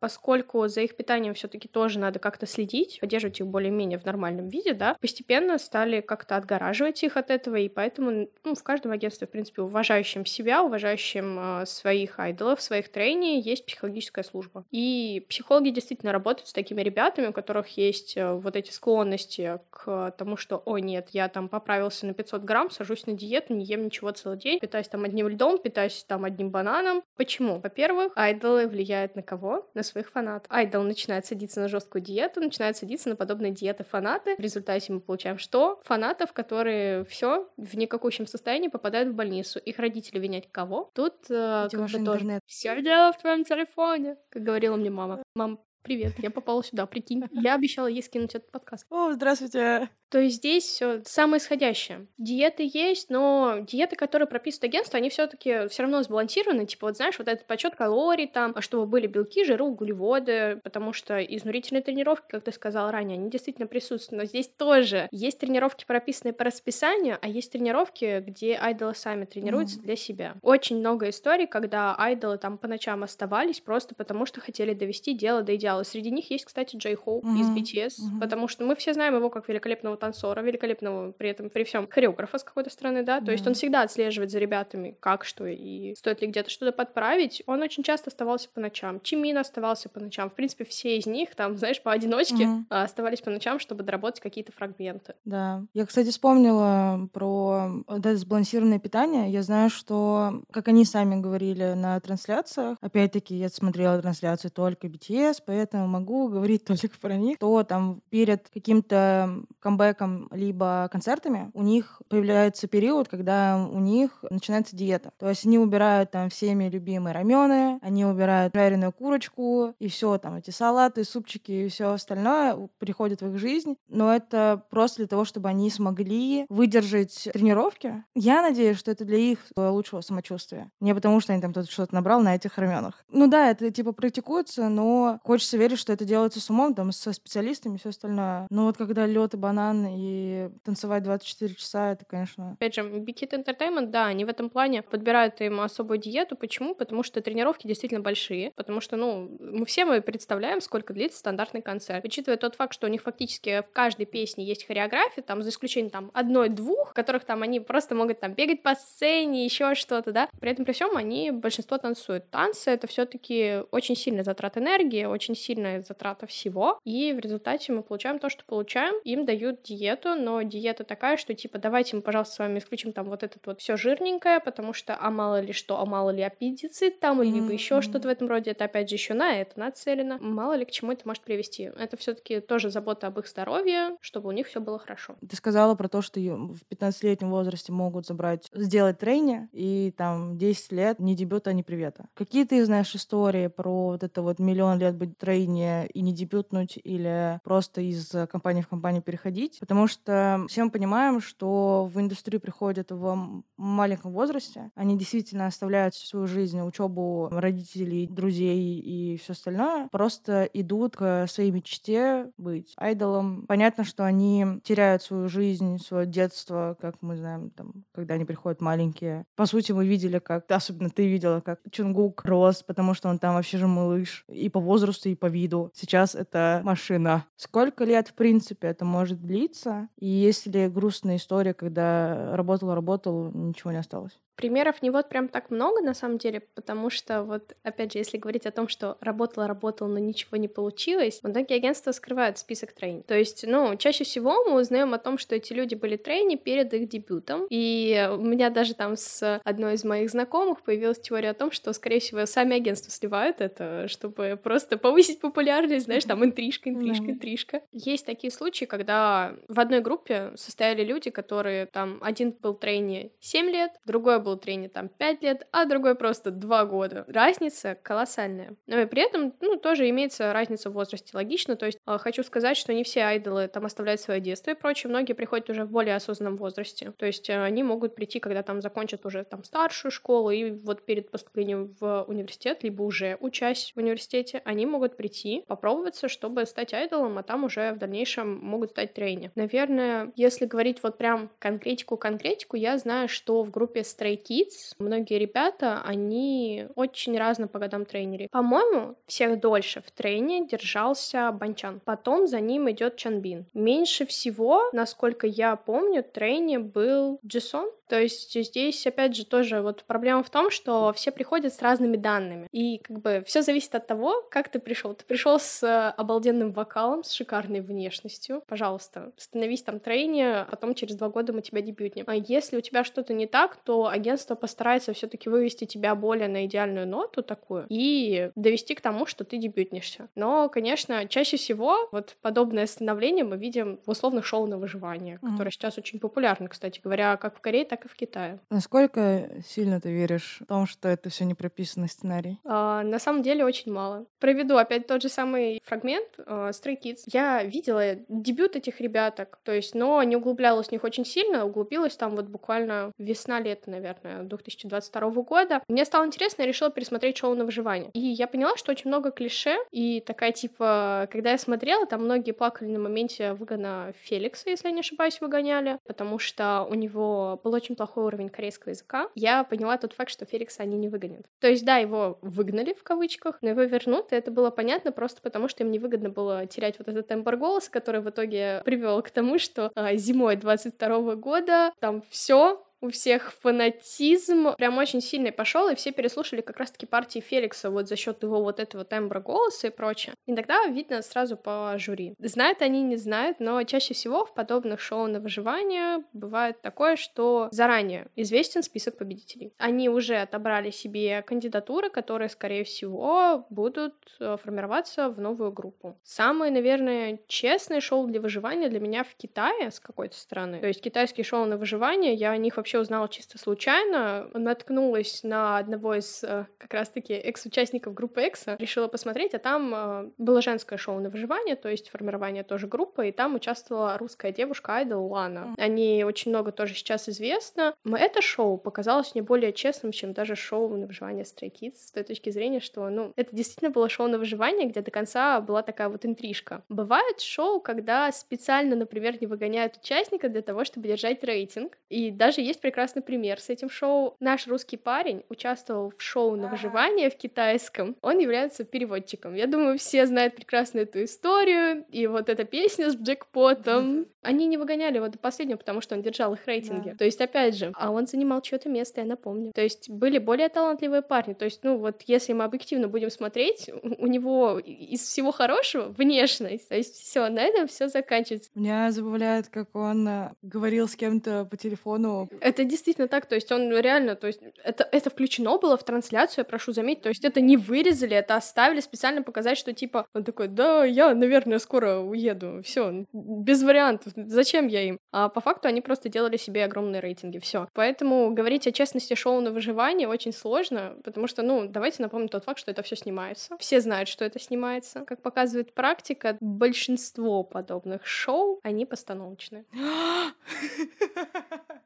Поскольку за их питанием все таки тоже надо как-то следить, поддерживать их более-менее в нормальном виде, да, постепенно стали как-то отгораживать их от этого, и поэтому ну, в каждом агентстве, в принципе, уважающим себя, уважающим э, своих айдолов, своих трейни, есть психологическая служба. И психологи действительно работают с такими ребятами, у которых есть э, вот эти склонности к тому, что, ой, нет, я там поправился на 500 грамм, сажусь на диету, не ем ничего целый день, питаюсь там одним льдом, питаюсь там одним бананом. Почему? Во-первых, айдолы влияют на кого? На своих фанатов. Айдол начинает садиться на жесткую диету, начинает садиться на подобные диеты фанаты. В результате мы получаем что? Фанатов, которые все в никакущем состоянии попадают в больницу. Их родители винять кого? Тут э, как бы тоже все дело в твоем телефоне, как говорила мне мама. Мам, Привет, я попала сюда, прикинь. Я обещала ей скинуть этот подкаст. О, здравствуйте. То есть здесь все самое исходящее. Диеты есть, но диеты, которые прописывают агентство, они все-таки все равно сбалансированы. Типа, вот знаешь, вот этот подсчет калорий там, а чтобы были белки, жиры, углеводы, потому что изнурительные тренировки, как ты сказал ранее, они действительно присутствуют. Но здесь тоже есть тренировки, прописанные по расписанию, а есть тренировки, где айдолы сами тренируются mm-hmm. для себя. Очень много историй, когда айдолы там по ночам оставались просто потому, что хотели довести дело до идеала. Среди них есть, кстати, Джей Хоуп mm-hmm. из BTS, mm-hmm. потому что мы все знаем его как великолепного танцора, великолепного при этом, при всем хореографа с какой-то стороны, да, то mm есть он всегда отслеживает за ребятами, как что и стоит ли где-то что-то подправить. Он очень часто оставался по ночам. Чимин оставался по ночам. В принципе, все из них там, знаешь, поодиночке mm оставались по ночам, чтобы доработать какие-то фрагменты. Да. Я, кстати, вспомнила про это сбалансированное питание. Я знаю, что, как они сами говорили на трансляциях, опять-таки, я смотрела трансляцию только BTS, поэтому могу говорить только про них, то там перед каким-то камбэком либо концертами, у них появляется период, когда у них начинается диета. То есть они убирают там всеми любимые рамены, они убирают жареную курочку, и все там эти салаты, супчики и все остальное приходит в их жизнь. Но это просто для того, чтобы они смогли выдержать тренировки. Я надеюсь, что это для их лучшего самочувствия. Не потому, что они там тут что-то набрал на этих раменах. Ну да, это типа практикуется, но хочется Хочется верить, что это делается с умом, там, со специалистами и все остальное. Но вот когда лед и банан и танцевать 24 часа, это, конечно... Опять же, Big Hit Entertainment, да, они в этом плане подбирают им особую диету. Почему? Потому что тренировки действительно большие. Потому что, ну, мы все мы представляем, сколько длится стандартный концерт. Учитывая тот факт, что у них фактически в каждой песне есть хореография, там, за исключением там одной-двух, которых там они просто могут там бегать по сцене, еще что-то, да. При этом при всем они большинство танцуют. Танцы — это все таки очень сильный затрат энергии, очень сильная затрата всего, и в результате мы получаем то, что получаем. Им дают диету, но диета такая, что типа давайте мы, пожалуйста, с вами исключим там вот этот вот все жирненькое, потому что а мало ли что, а мало ли аппендицит там, или либо еще что-то в этом роде. Это опять же еще на это нацелено. Мало ли к чему это может привести. Это все-таки тоже забота об их здоровье, чтобы у них все было хорошо. Ты сказала про то, что в 15-летнем возрасте могут забрать, сделать трейни, и там 10 лет ни дебюта, ни привета. Какие ты знаешь истории про вот это вот миллион лет быть трейни и не дебютнуть, или просто из компании в компанию переходить? Потому что все мы понимаем, что в индустрию приходят в маленьком возрасте, они действительно оставляют всю свою жизнь, учебу родителей, друзей и все остальное, просто идут к своей мечте быть айдолом. Понятно, что они теряют свою жизнь, свое детство, как мы знаем, там, когда они приходят маленькие. По сути, мы видели, как, особенно ты видела, как Чунгук рос, потому что он там вообще же малыш и по возрасту, и по виду. Сейчас это машина. Сколько лет, в принципе, это может длиться? И есть ли грустная история, когда работал-работал, ничего не осталось? Примеров не вот прям так много, на самом деле, потому что вот, опять же, если говорить о том, что работала, работала, но ничего не получилось, многие агентства скрывают список трейни. То есть, ну, чаще всего мы узнаем о том, что эти люди были трейни перед их дебютом, и у меня даже там с одной из моих знакомых появилась теория о том, что, скорее всего, сами агентства сливают это, чтобы просто повысить популярность, знаешь, там интрижка, интрижка, интрижка. Есть такие случаи, когда в одной группе состояли люди, которые там, один был трейни 7 лет, другой был был тренер там 5 лет, а другой просто 2 года. Разница колоссальная. Но и при этом, ну, тоже имеется разница в возрасте, логично. То есть э, хочу сказать, что не все айдолы там оставляют свое детство и прочее. Многие приходят уже в более осознанном возрасте. То есть э, они могут прийти, когда там закончат уже там старшую школу и вот перед поступлением в университет, либо уже учась в университете, они могут прийти, попробоваться, чтобы стать айдолом, а там уже в дальнейшем могут стать трейни. Наверное, если говорить вот прям конкретику-конкретику, я знаю, что в группе Stray Kids, многие ребята, они очень разно по годам тренеры. По-моему, всех дольше в трейне держался Банчан. Потом за ним идет Чанбин. Меньше всего, насколько я помню, трейне был Джисон, то есть здесь, опять же, тоже вот проблема в том, что все приходят с разными данными. И как бы все зависит от того, как ты пришел. Ты пришел с обалденным вокалом, с шикарной внешностью. Пожалуйста, становись там трейни, а потом через два года мы тебя дебютнем. А если у тебя что-то не так, то агентство постарается все-таки вывести тебя более на идеальную ноту такую и довести к тому, что ты дебютнешься. Но, конечно, чаще всего вот подобное становление мы видим в условных шоу на выживание, mm-hmm. которое сейчас очень популярно, кстати говоря, как в Корее, так так и в Китае. Насколько сильно ты веришь в том, что это все не прописанный сценарий? А, на самом деле очень мало. Проведу опять тот же самый фрагмент uh, Stray Kids. Я видела дебют этих ребяток, то есть, но не углублялась в них очень сильно, углубилась там вот буквально весна-лето, наверное, 2022 года. Мне стало интересно, я решила пересмотреть шоу на выживание. И я поняла, что очень много клише, и такая типа, когда я смотрела, там многие плакали на моменте выгона Феликса, если я не ошибаюсь, выгоняли, потому что у него был очень очень плохой уровень корейского языка, я поняла тот факт, что Феликса они не выгонят. То есть, да, его выгнали в кавычках, но его вернут, и это было понятно просто потому, что им невыгодно было терять вот этот тембр голоса, который в итоге привел к тому, что а, зимой 22 года там все у всех фанатизм прям очень сильный пошел, и все переслушали как раз-таки партии Феликса вот за счет его вот этого тембра голоса и прочее. И тогда видно сразу по жюри. Знают они, не знают, но чаще всего в подобных шоу на выживание бывает такое, что заранее известен список победителей. Они уже отобрали себе кандидатуры, которые, скорее всего, будут э, формироваться в новую группу. Самое, наверное, честное шоу для выживания для меня в Китае с какой-то стороны. То есть китайские шоу на выживание, я о них вообще вообще узнала чисто случайно. Наткнулась на одного из э, как раз-таки экс-участников группы Экса. Решила посмотреть, а там э, было женское шоу на выживание, то есть формирование тоже группы, и там участвовала русская девушка Айдол Лана. Они очень много тоже сейчас известно. Это шоу показалось мне более честным, чем даже шоу на выживание Stray Kids, с той точки зрения, что, ну, это действительно было шоу на выживание, где до конца была такая вот интрижка. Бывает шоу, когда специально, например, не выгоняют участника для того, чтобы держать рейтинг. И даже есть прекрасный пример с этим шоу. Наш русский парень участвовал в шоу на выживание в китайском. Он является переводчиком. Я думаю, все знают прекрасно эту историю. И вот эта песня с джекпотом. Они не выгоняли его до последнего, потому что он держал их рейтинги. Да. То есть, опять же, а он занимал чье-то место, я напомню. То есть, были более талантливые парни. То есть, ну вот, если мы объективно будем смотреть, у него из всего хорошего внешность. То есть, все, на этом все заканчивается. Меня забавляет, как он э, говорил с кем-то по телефону. Это действительно так. То есть, он реально, то есть, это, это включено было в трансляцию, я прошу заметить. То есть, это не вырезали, это оставили специально показать, что типа, он такой, да, я, наверное, скоро уеду. Все, без вариантов зачем я им? А по факту они просто делали себе огромные рейтинги, все. Поэтому говорить о честности шоу на выживание очень сложно, потому что, ну, давайте напомним тот факт, что это все снимается. Все знают, что это снимается. Как показывает практика, большинство подобных шоу, они постановочные.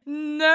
No,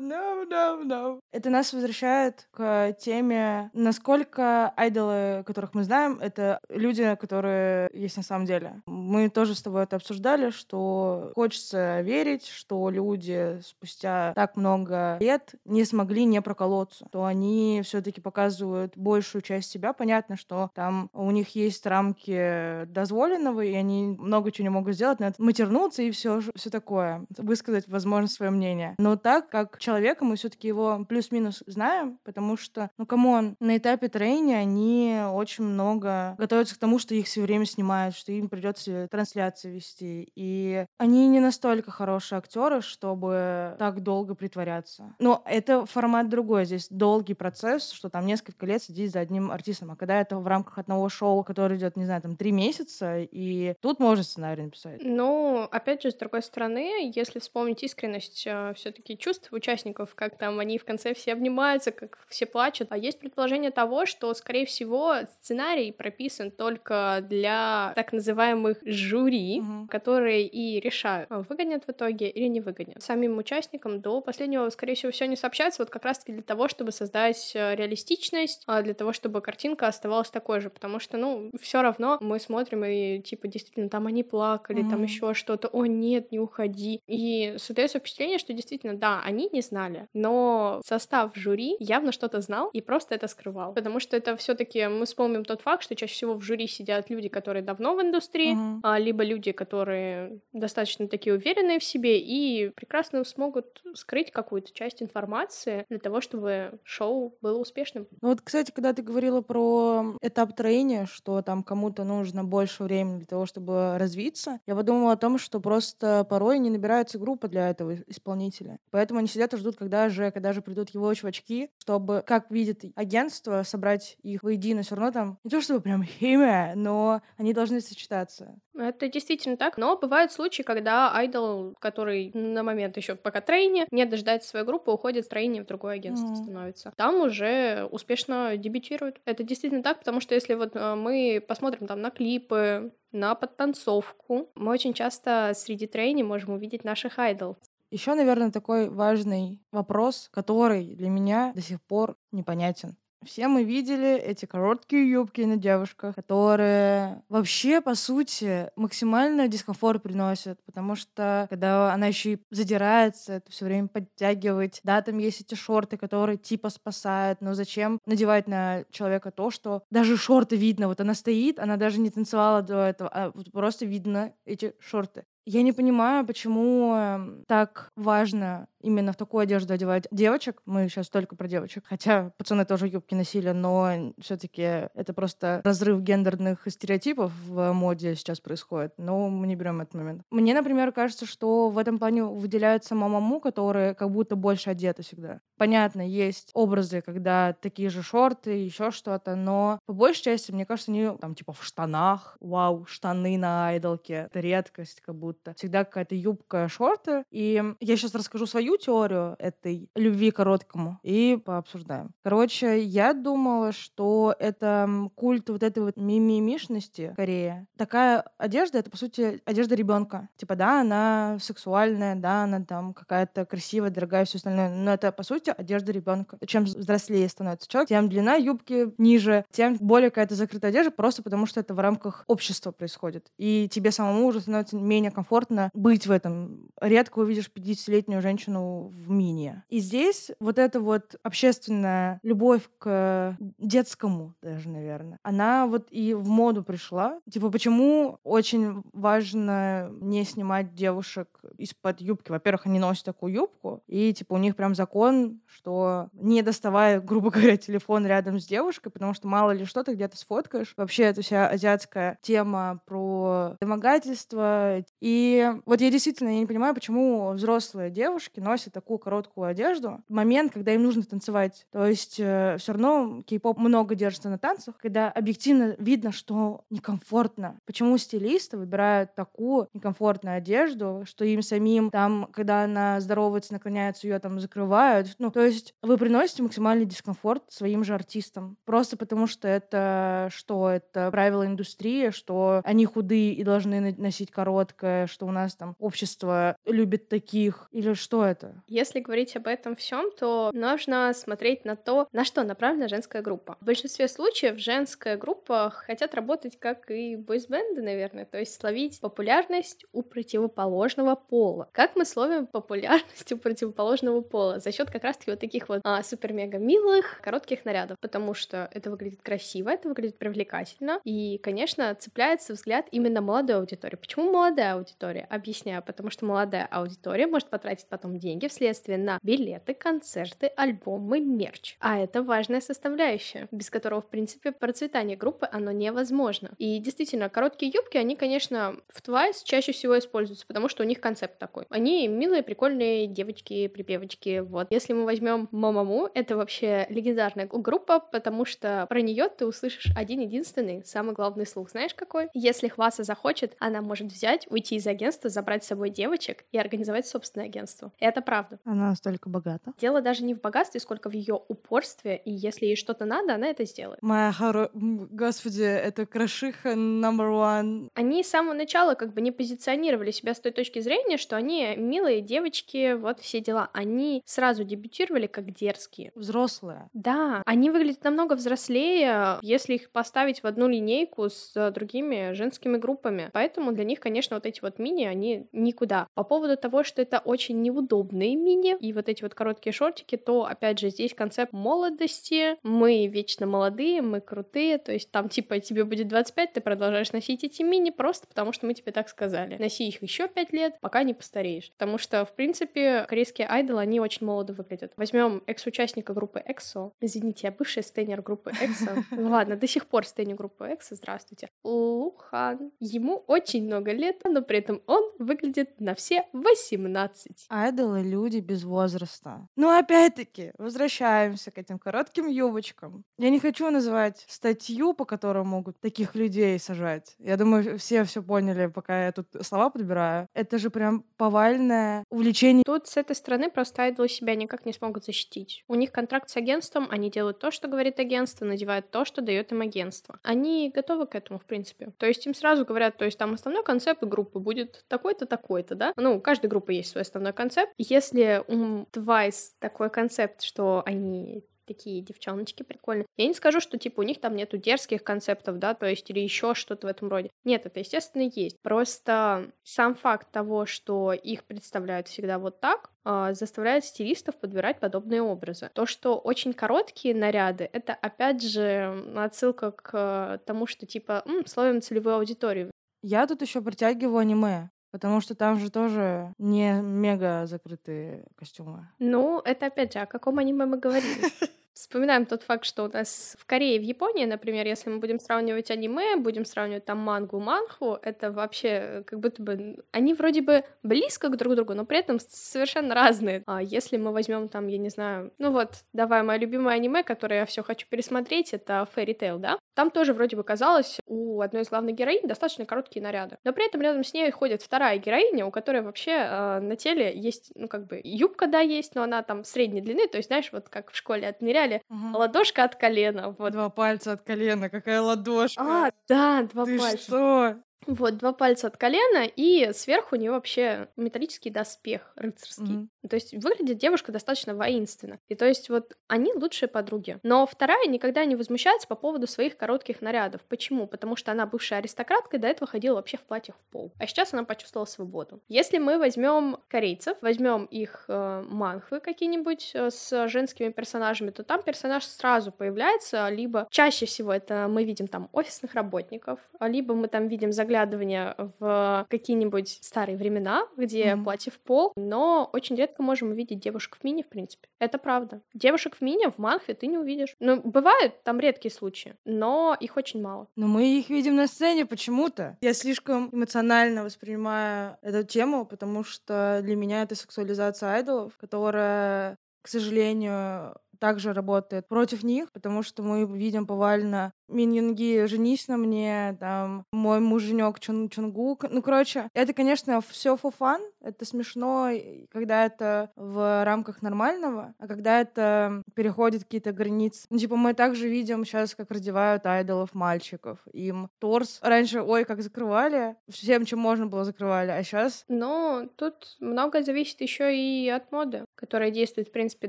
no, no, no. Это нас возвращает к теме, насколько айдолы, которых мы знаем, это люди, которые есть на самом деле. Мы тоже с тобой это обсуждали, что хочется верить, что люди спустя так много лет не смогли не проколоться, что они все-таки показывают большую часть себя. Понятно, что там у них есть рамки дозволенного, и они много чего не могут сделать, надо матернуться и все, все такое, высказать, возможно, свое мнение. Но так как человека мы все-таки его плюс-минус знаем, потому что, ну, come on, на этапе тренинга они очень много готовятся к тому, что их все время снимают, что им придется трансляции вести. И они не настолько хорошие актеры, чтобы так долго притворяться. Но это формат другой. Здесь долгий процесс, что там несколько лет сидеть за одним артистом. А когда это в рамках одного шоу, которое идет, не знаю, там три месяца, и тут можно сценарий написать. Ну, опять же, с другой стороны, если вспомнить искренность э, все-таки чувств участников, как там они в конце все обнимаются, как все плачут, а есть предположение того, что, скорее всего, сценарий прописан только для так называемых жюри, угу. которые и решают, выгонят в итоге или не выгонят. Самим участникам до последнего, скорее всего, все не сообщается, вот как раз-таки для того, чтобы создать э, реалистичность, а для того, чтобы картинка оставалась такой же, потому что, ну, все равно мы смотрим и, типа, действительно, там они плакали, mm-hmm. там еще что-то, о, нет, не уходи. И создается впечатление, что действительно, да, они не знали, но состав жюри явно что-то знал и просто это скрывал, потому что это все-таки мы вспомним тот факт, что чаще всего в жюри сидят люди, которые давно в индустрии, mm-hmm. либо люди, которые достаточно такие уверенные в себе и прекрасно смогут скрыть какую-то часть информации для того, чтобы шоу было успешным. Ну вот, кстати, когда ты говорила про этап троения, что там кому-то нужно больше времени для того, чтобы развиться, я подумала о том, что просто порой не набирается группа для этого исполнителя. Поэтому они сидят и ждут, когда же, когда же придут его чувачки, чтобы, как видит агентство, собрать их воедино. Все равно там не то чтобы прям химия, но они должны сочетаться. Это действительно так, но бывают случаи, когда айдол, который на момент еще пока трейни, не дожидается свою группу, уходит в трейни в другое агентство mm. становится. Там уже успешно дебютирует. Это действительно так, потому что если вот э, мы посмотрим там на клипы, на подтанцовку, мы очень часто среди трейни можем увидеть наших айдол. Еще, наверное, такой важный вопрос, который для меня до сих пор непонятен. Все мы видели эти короткие юбки на девушках, которые вообще, по сути, максимально дискомфорт приносят, потому что когда она еще и задирается, это все время подтягивать. Да, там есть эти шорты, которые типа спасают, но зачем надевать на человека то, что даже шорты видно. Вот она стоит, она даже не танцевала до этого, а вот просто видно эти шорты. Я не понимаю, почему эм, так важно именно в такую одежду одевать девочек. Мы сейчас только про девочек. Хотя пацаны тоже юбки носили, но все таки это просто разрыв гендерных стереотипов в моде сейчас происходит. Но мы не берем этот момент. Мне, например, кажется, что в этом плане выделяются мамаму, которые как будто больше одеты всегда. Понятно, есть образы, когда такие же шорты, еще что-то, но по большей части, мне кажется, они там типа в штанах. Вау, штаны на айдолке. Это редкость как будто. Всегда какая-то юбка, шорты. И я сейчас расскажу свою теорию этой любви короткому и пообсуждаем. Короче, я думала, что это культ вот этой вот мимимишности скорее. Такая одежда — это, по сути, одежда ребенка. Типа, да, она сексуальная, да, она там какая-то красивая, дорогая, все остальное, но это, по сути, одежда ребенка. Чем взрослее становится человек, тем длина юбки ниже, тем более какая-то закрытая одежда, просто потому что это в рамках общества происходит. И тебе самому уже становится менее комфортно быть в этом. Редко увидишь 50-летнюю женщину в мини. И здесь вот эта вот общественная любовь к детскому даже, наверное, она вот и в моду пришла. Типа, почему очень важно не снимать девушек из-под юбки? Во-первых, они носят такую юбку, и типа у них прям закон, что не доставая, грубо говоря, телефон рядом с девушкой, потому что мало ли что ты где-то сфоткаешь. Вообще, это вся азиатская тема про домогательство. И вот я действительно я не понимаю, почему взрослые девушки носят такую короткую одежду момент, когда им нужно танцевать. То есть э, все равно кей-поп много держится на танцах, когда объективно видно, что некомфортно. Почему стилисты выбирают такую некомфортную одежду, что им самим там, когда она здоровается, наклоняется, ее там закрывают. Ну, то есть вы приносите максимальный дискомфорт своим же артистам. Просто потому что это что? Это правила индустрии, что они худые и должны носить короткое, что у нас там общество любит таких, или что это? Если говорить об этом всем, то нужно смотреть на то, на что направлена женская группа. В большинстве случаев женская группа хотят работать как и бойсбенды, наверное, то есть словить популярность у противоположного пола. Как мы словим популярность у противоположного пола? За счет как раз-таки вот таких вот а, супер-мега милых коротких нарядов, потому что это выглядит красиво, это выглядит привлекательно, и, конечно, цепляется взгляд именно молодой аудитории. Почему молодая аудитория? Объясняю, потому что молодая аудитория может потратить потом деньги вследствие на билеты, концерты, альбомы, мерч. А это важная составляющая, без которого, в принципе, процветание группы, оно невозможно. И действительно, короткие юбки, они, конечно, в Twice чаще всего используются, потому что у них концепт такой. Они милые, прикольные девочки, припевочки, вот. Если мы возьмем Мамаму, это вообще легендарная группа, потому что про нее ты услышишь один единственный, самый главный слух. Знаешь какой? Если Хваса захочет, она может взять, уйти из агентства, забрать с собой девочек и организовать собственное агентство. И это правда. Она настолько богата. Дело даже не в богатстве, сколько в ее упорстве, и если ей что-то надо, она это сделает. Моя хоро... Господи, это крашиха number one. Они с самого начала как бы не позиционировали себя с той точки зрения, что они милые девочки, вот все дела. Они сразу дебютировали как дерзкие. Взрослые. Да, они выглядят намного взрослее, если их поставить в одну линейку с другими женскими группами. Поэтому для них, конечно, вот эти вот мини, они никуда. По поводу того, что это очень неудобные мини и вот эти вот короткие шортики, то, опять же, здесь концепт молодости. Мы вечно молодые, мы крутые, то есть там типа тебе будет 25, ты продолжаешь носить эти мини просто потому, что мы тебе так сказали. Носи их еще 5 лет, пока не постареешь. Потому что, в принципе, корейские айдолы, они очень молодо выглядят. Возьмем экс-участника группы EXO. Извините, я бывший стейнер группы EXO. Ну ладно, до сих пор стейнер группы EXO, здравствуйте. Лухан. Ему очень много лет, но при этом он выглядит на все 18. Айдолы — люди без возраста. Но опять-таки, возвращаемся к этим коротким юбочкам. Я не хочу называть статью, по которой могут таких людей сажать. Я думаю, все все поняли, пока я тут слова подбираю. Это же прям повальное увлечение. Тут с этой стороны просто айдолы себя никак не смогут защитить. У них контракт с агентством, они делают то, что говорит агентство, надевают то, что дает им агентство. Они готовы к этому, в принципе. То есть им сразу говорят, то есть там основной концепт группы будет такой-то, такой-то, да? Ну, у каждой группы есть свой основной концепт. Если у Twice такой концепт, что они такие девчоночки прикольные. Я не скажу, что типа у них там нету дерзких концептов, да, то есть или еще что-то в этом роде. Нет, это естественно есть. Просто сам факт того, что их представляют всегда вот так, а, заставляет стилистов подбирать подобные образы. То, что очень короткие наряды, это опять же отсылка к тому, что типа словим целевую аудиторию. Я тут еще притягиваю аниме. Потому что там же тоже не мега закрытые костюмы. Ну, это опять же, о каком аниме мы говорим? Вспоминаем тот факт, что у нас в Корее и в Японии, например, если мы будем сравнивать аниме, будем сравнивать там мангу, манху, это вообще э, как будто бы... Они вроде бы близко к друг другу, но при этом совершенно разные. А если мы возьмем там, я не знаю, ну вот, давай, мое любимое аниме, которое я все хочу пересмотреть, это Fairy Tail, да? Там тоже вроде бы казалось у одной из главных героинь достаточно короткие наряды. Но при этом рядом с ней ходит вторая героиня, у которой вообще э, на теле есть, ну как бы, юбка, да, есть, но она там средней длины, то есть, знаешь, вот как в школе отмеряли взяли угу. ладошка от колена. Вот. Два пальца от колена, какая ладошка. А, да, два Ты пальца. что? Вот, два пальца от колена, и сверху у нее вообще металлический доспех рыцарский. Mm-hmm. То есть выглядит девушка достаточно воинственно. И то есть вот они лучшие подруги. Но вторая никогда не возмущается по поводу своих коротких нарядов. Почему? Потому что она бывшая аристократка и до этого ходила вообще в платьях в пол. А сейчас она почувствовала свободу. Если мы возьмем корейцев, возьмем их э, манхвы какие-нибудь э, с женскими персонажами, то там персонаж сразу появляется, либо чаще всего это мы видим там офисных работников, либо мы там видим заглядывание заглядывание в какие-нибудь старые времена, где mm-hmm. платье в пол, но очень редко можем увидеть девушек в мини, в принципе. Это правда. Девушек в мини в манхве ты не увидишь. Ну, бывают там редкие случаи, но их очень мало. Но мы их видим на сцене почему-то. Я слишком эмоционально воспринимаю эту тему, потому что для меня это сексуализация айдолов, которая к сожалению, также работает против них, потому что мы видим повально Мин Юнги «Женись на мне», там «Мой муженек Чун Чунгук». Ну, короче, это, конечно, все fun, это смешно, когда это в рамках нормального, а когда это переходит какие-то границы. Ну, типа, мы также видим сейчас, как раздевают айдолов мальчиков. Им торс раньше, ой, как закрывали, всем, чем можно было, закрывали, а сейчас... Ну, тут многое зависит еще и от моды, которая действует, в принципе.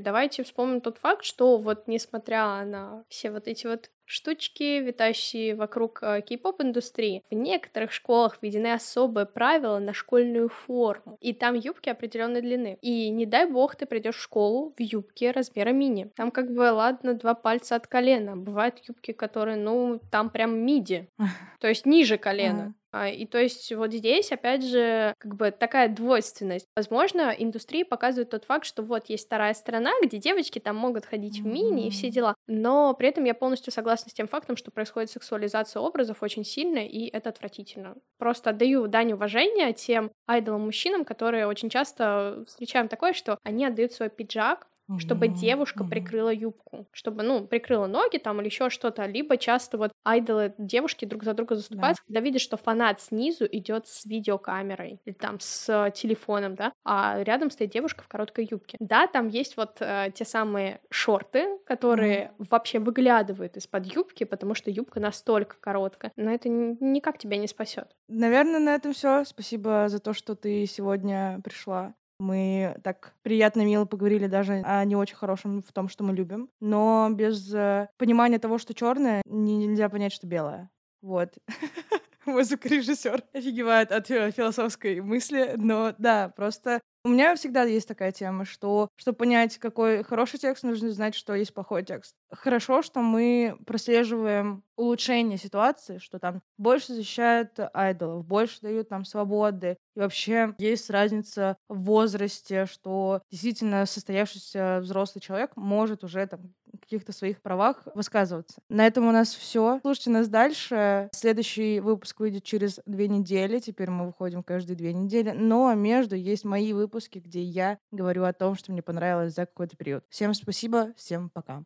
Давайте вспомним тот факт, что вот несмотря на все вот эти вот штучки, витающие вокруг э, кей-поп-индустрии. В некоторых школах введены особые правила на школьную форму, и там юбки определенной длины. И не дай бог ты придешь в школу в юбке размера мини. Там как бы, ладно, два пальца от колена. Бывают юбки, которые, ну, там прям миди, то есть ниже колена. А, и то есть вот здесь, опять же, как бы такая двойственность. Возможно, индустрия показывает тот факт, что вот есть вторая сторона, где девочки там могут ходить в мини и все дела, но при этом я полностью согласна с тем фактом, что происходит сексуализация образов очень сильно, и это отвратительно. Просто отдаю дань уважения тем айдолам-мужчинам, которые очень часто встречаем такое, что они отдают свой пиджак чтобы девушка прикрыла юбку, чтобы, ну, прикрыла ноги там или еще что-то, либо часто вот айдолы девушки друг за друга заступаются, да. когда видят, что фанат снизу идет с видеокамерой или там с телефоном, да, а рядом стоит девушка в короткой юбке. Да, там есть вот э, те самые шорты, которые mm. вообще выглядывают из-под юбки, потому что юбка настолько короткая, но это никак тебя не спасет. Наверное, на этом все. Спасибо за то, что ты сегодня пришла. Мы так приятно, мило поговорили даже о не очень хорошем в том, что мы любим. Но без э, понимания того, что черное, нельзя понять, что белое. Вот. Мой звукорежиссер офигевает от э, философской мысли, но да, просто у меня всегда есть такая тема, что чтобы понять, какой хороший текст, нужно знать, что есть плохой текст. Хорошо, что мы прослеживаем улучшение ситуации, что там больше защищают айдолов, больше дают нам свободы. И вообще есть разница в возрасте, что действительно состоявшийся взрослый человек может уже там каких-то своих правах высказываться. На этом у нас все. Слушайте нас дальше. Следующий выпуск выйдет через две недели. Теперь мы выходим каждые две недели. Но между есть мои выпуски, где я говорю о том, что мне понравилось за какой-то период. Всем спасибо, всем пока.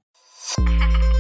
thank you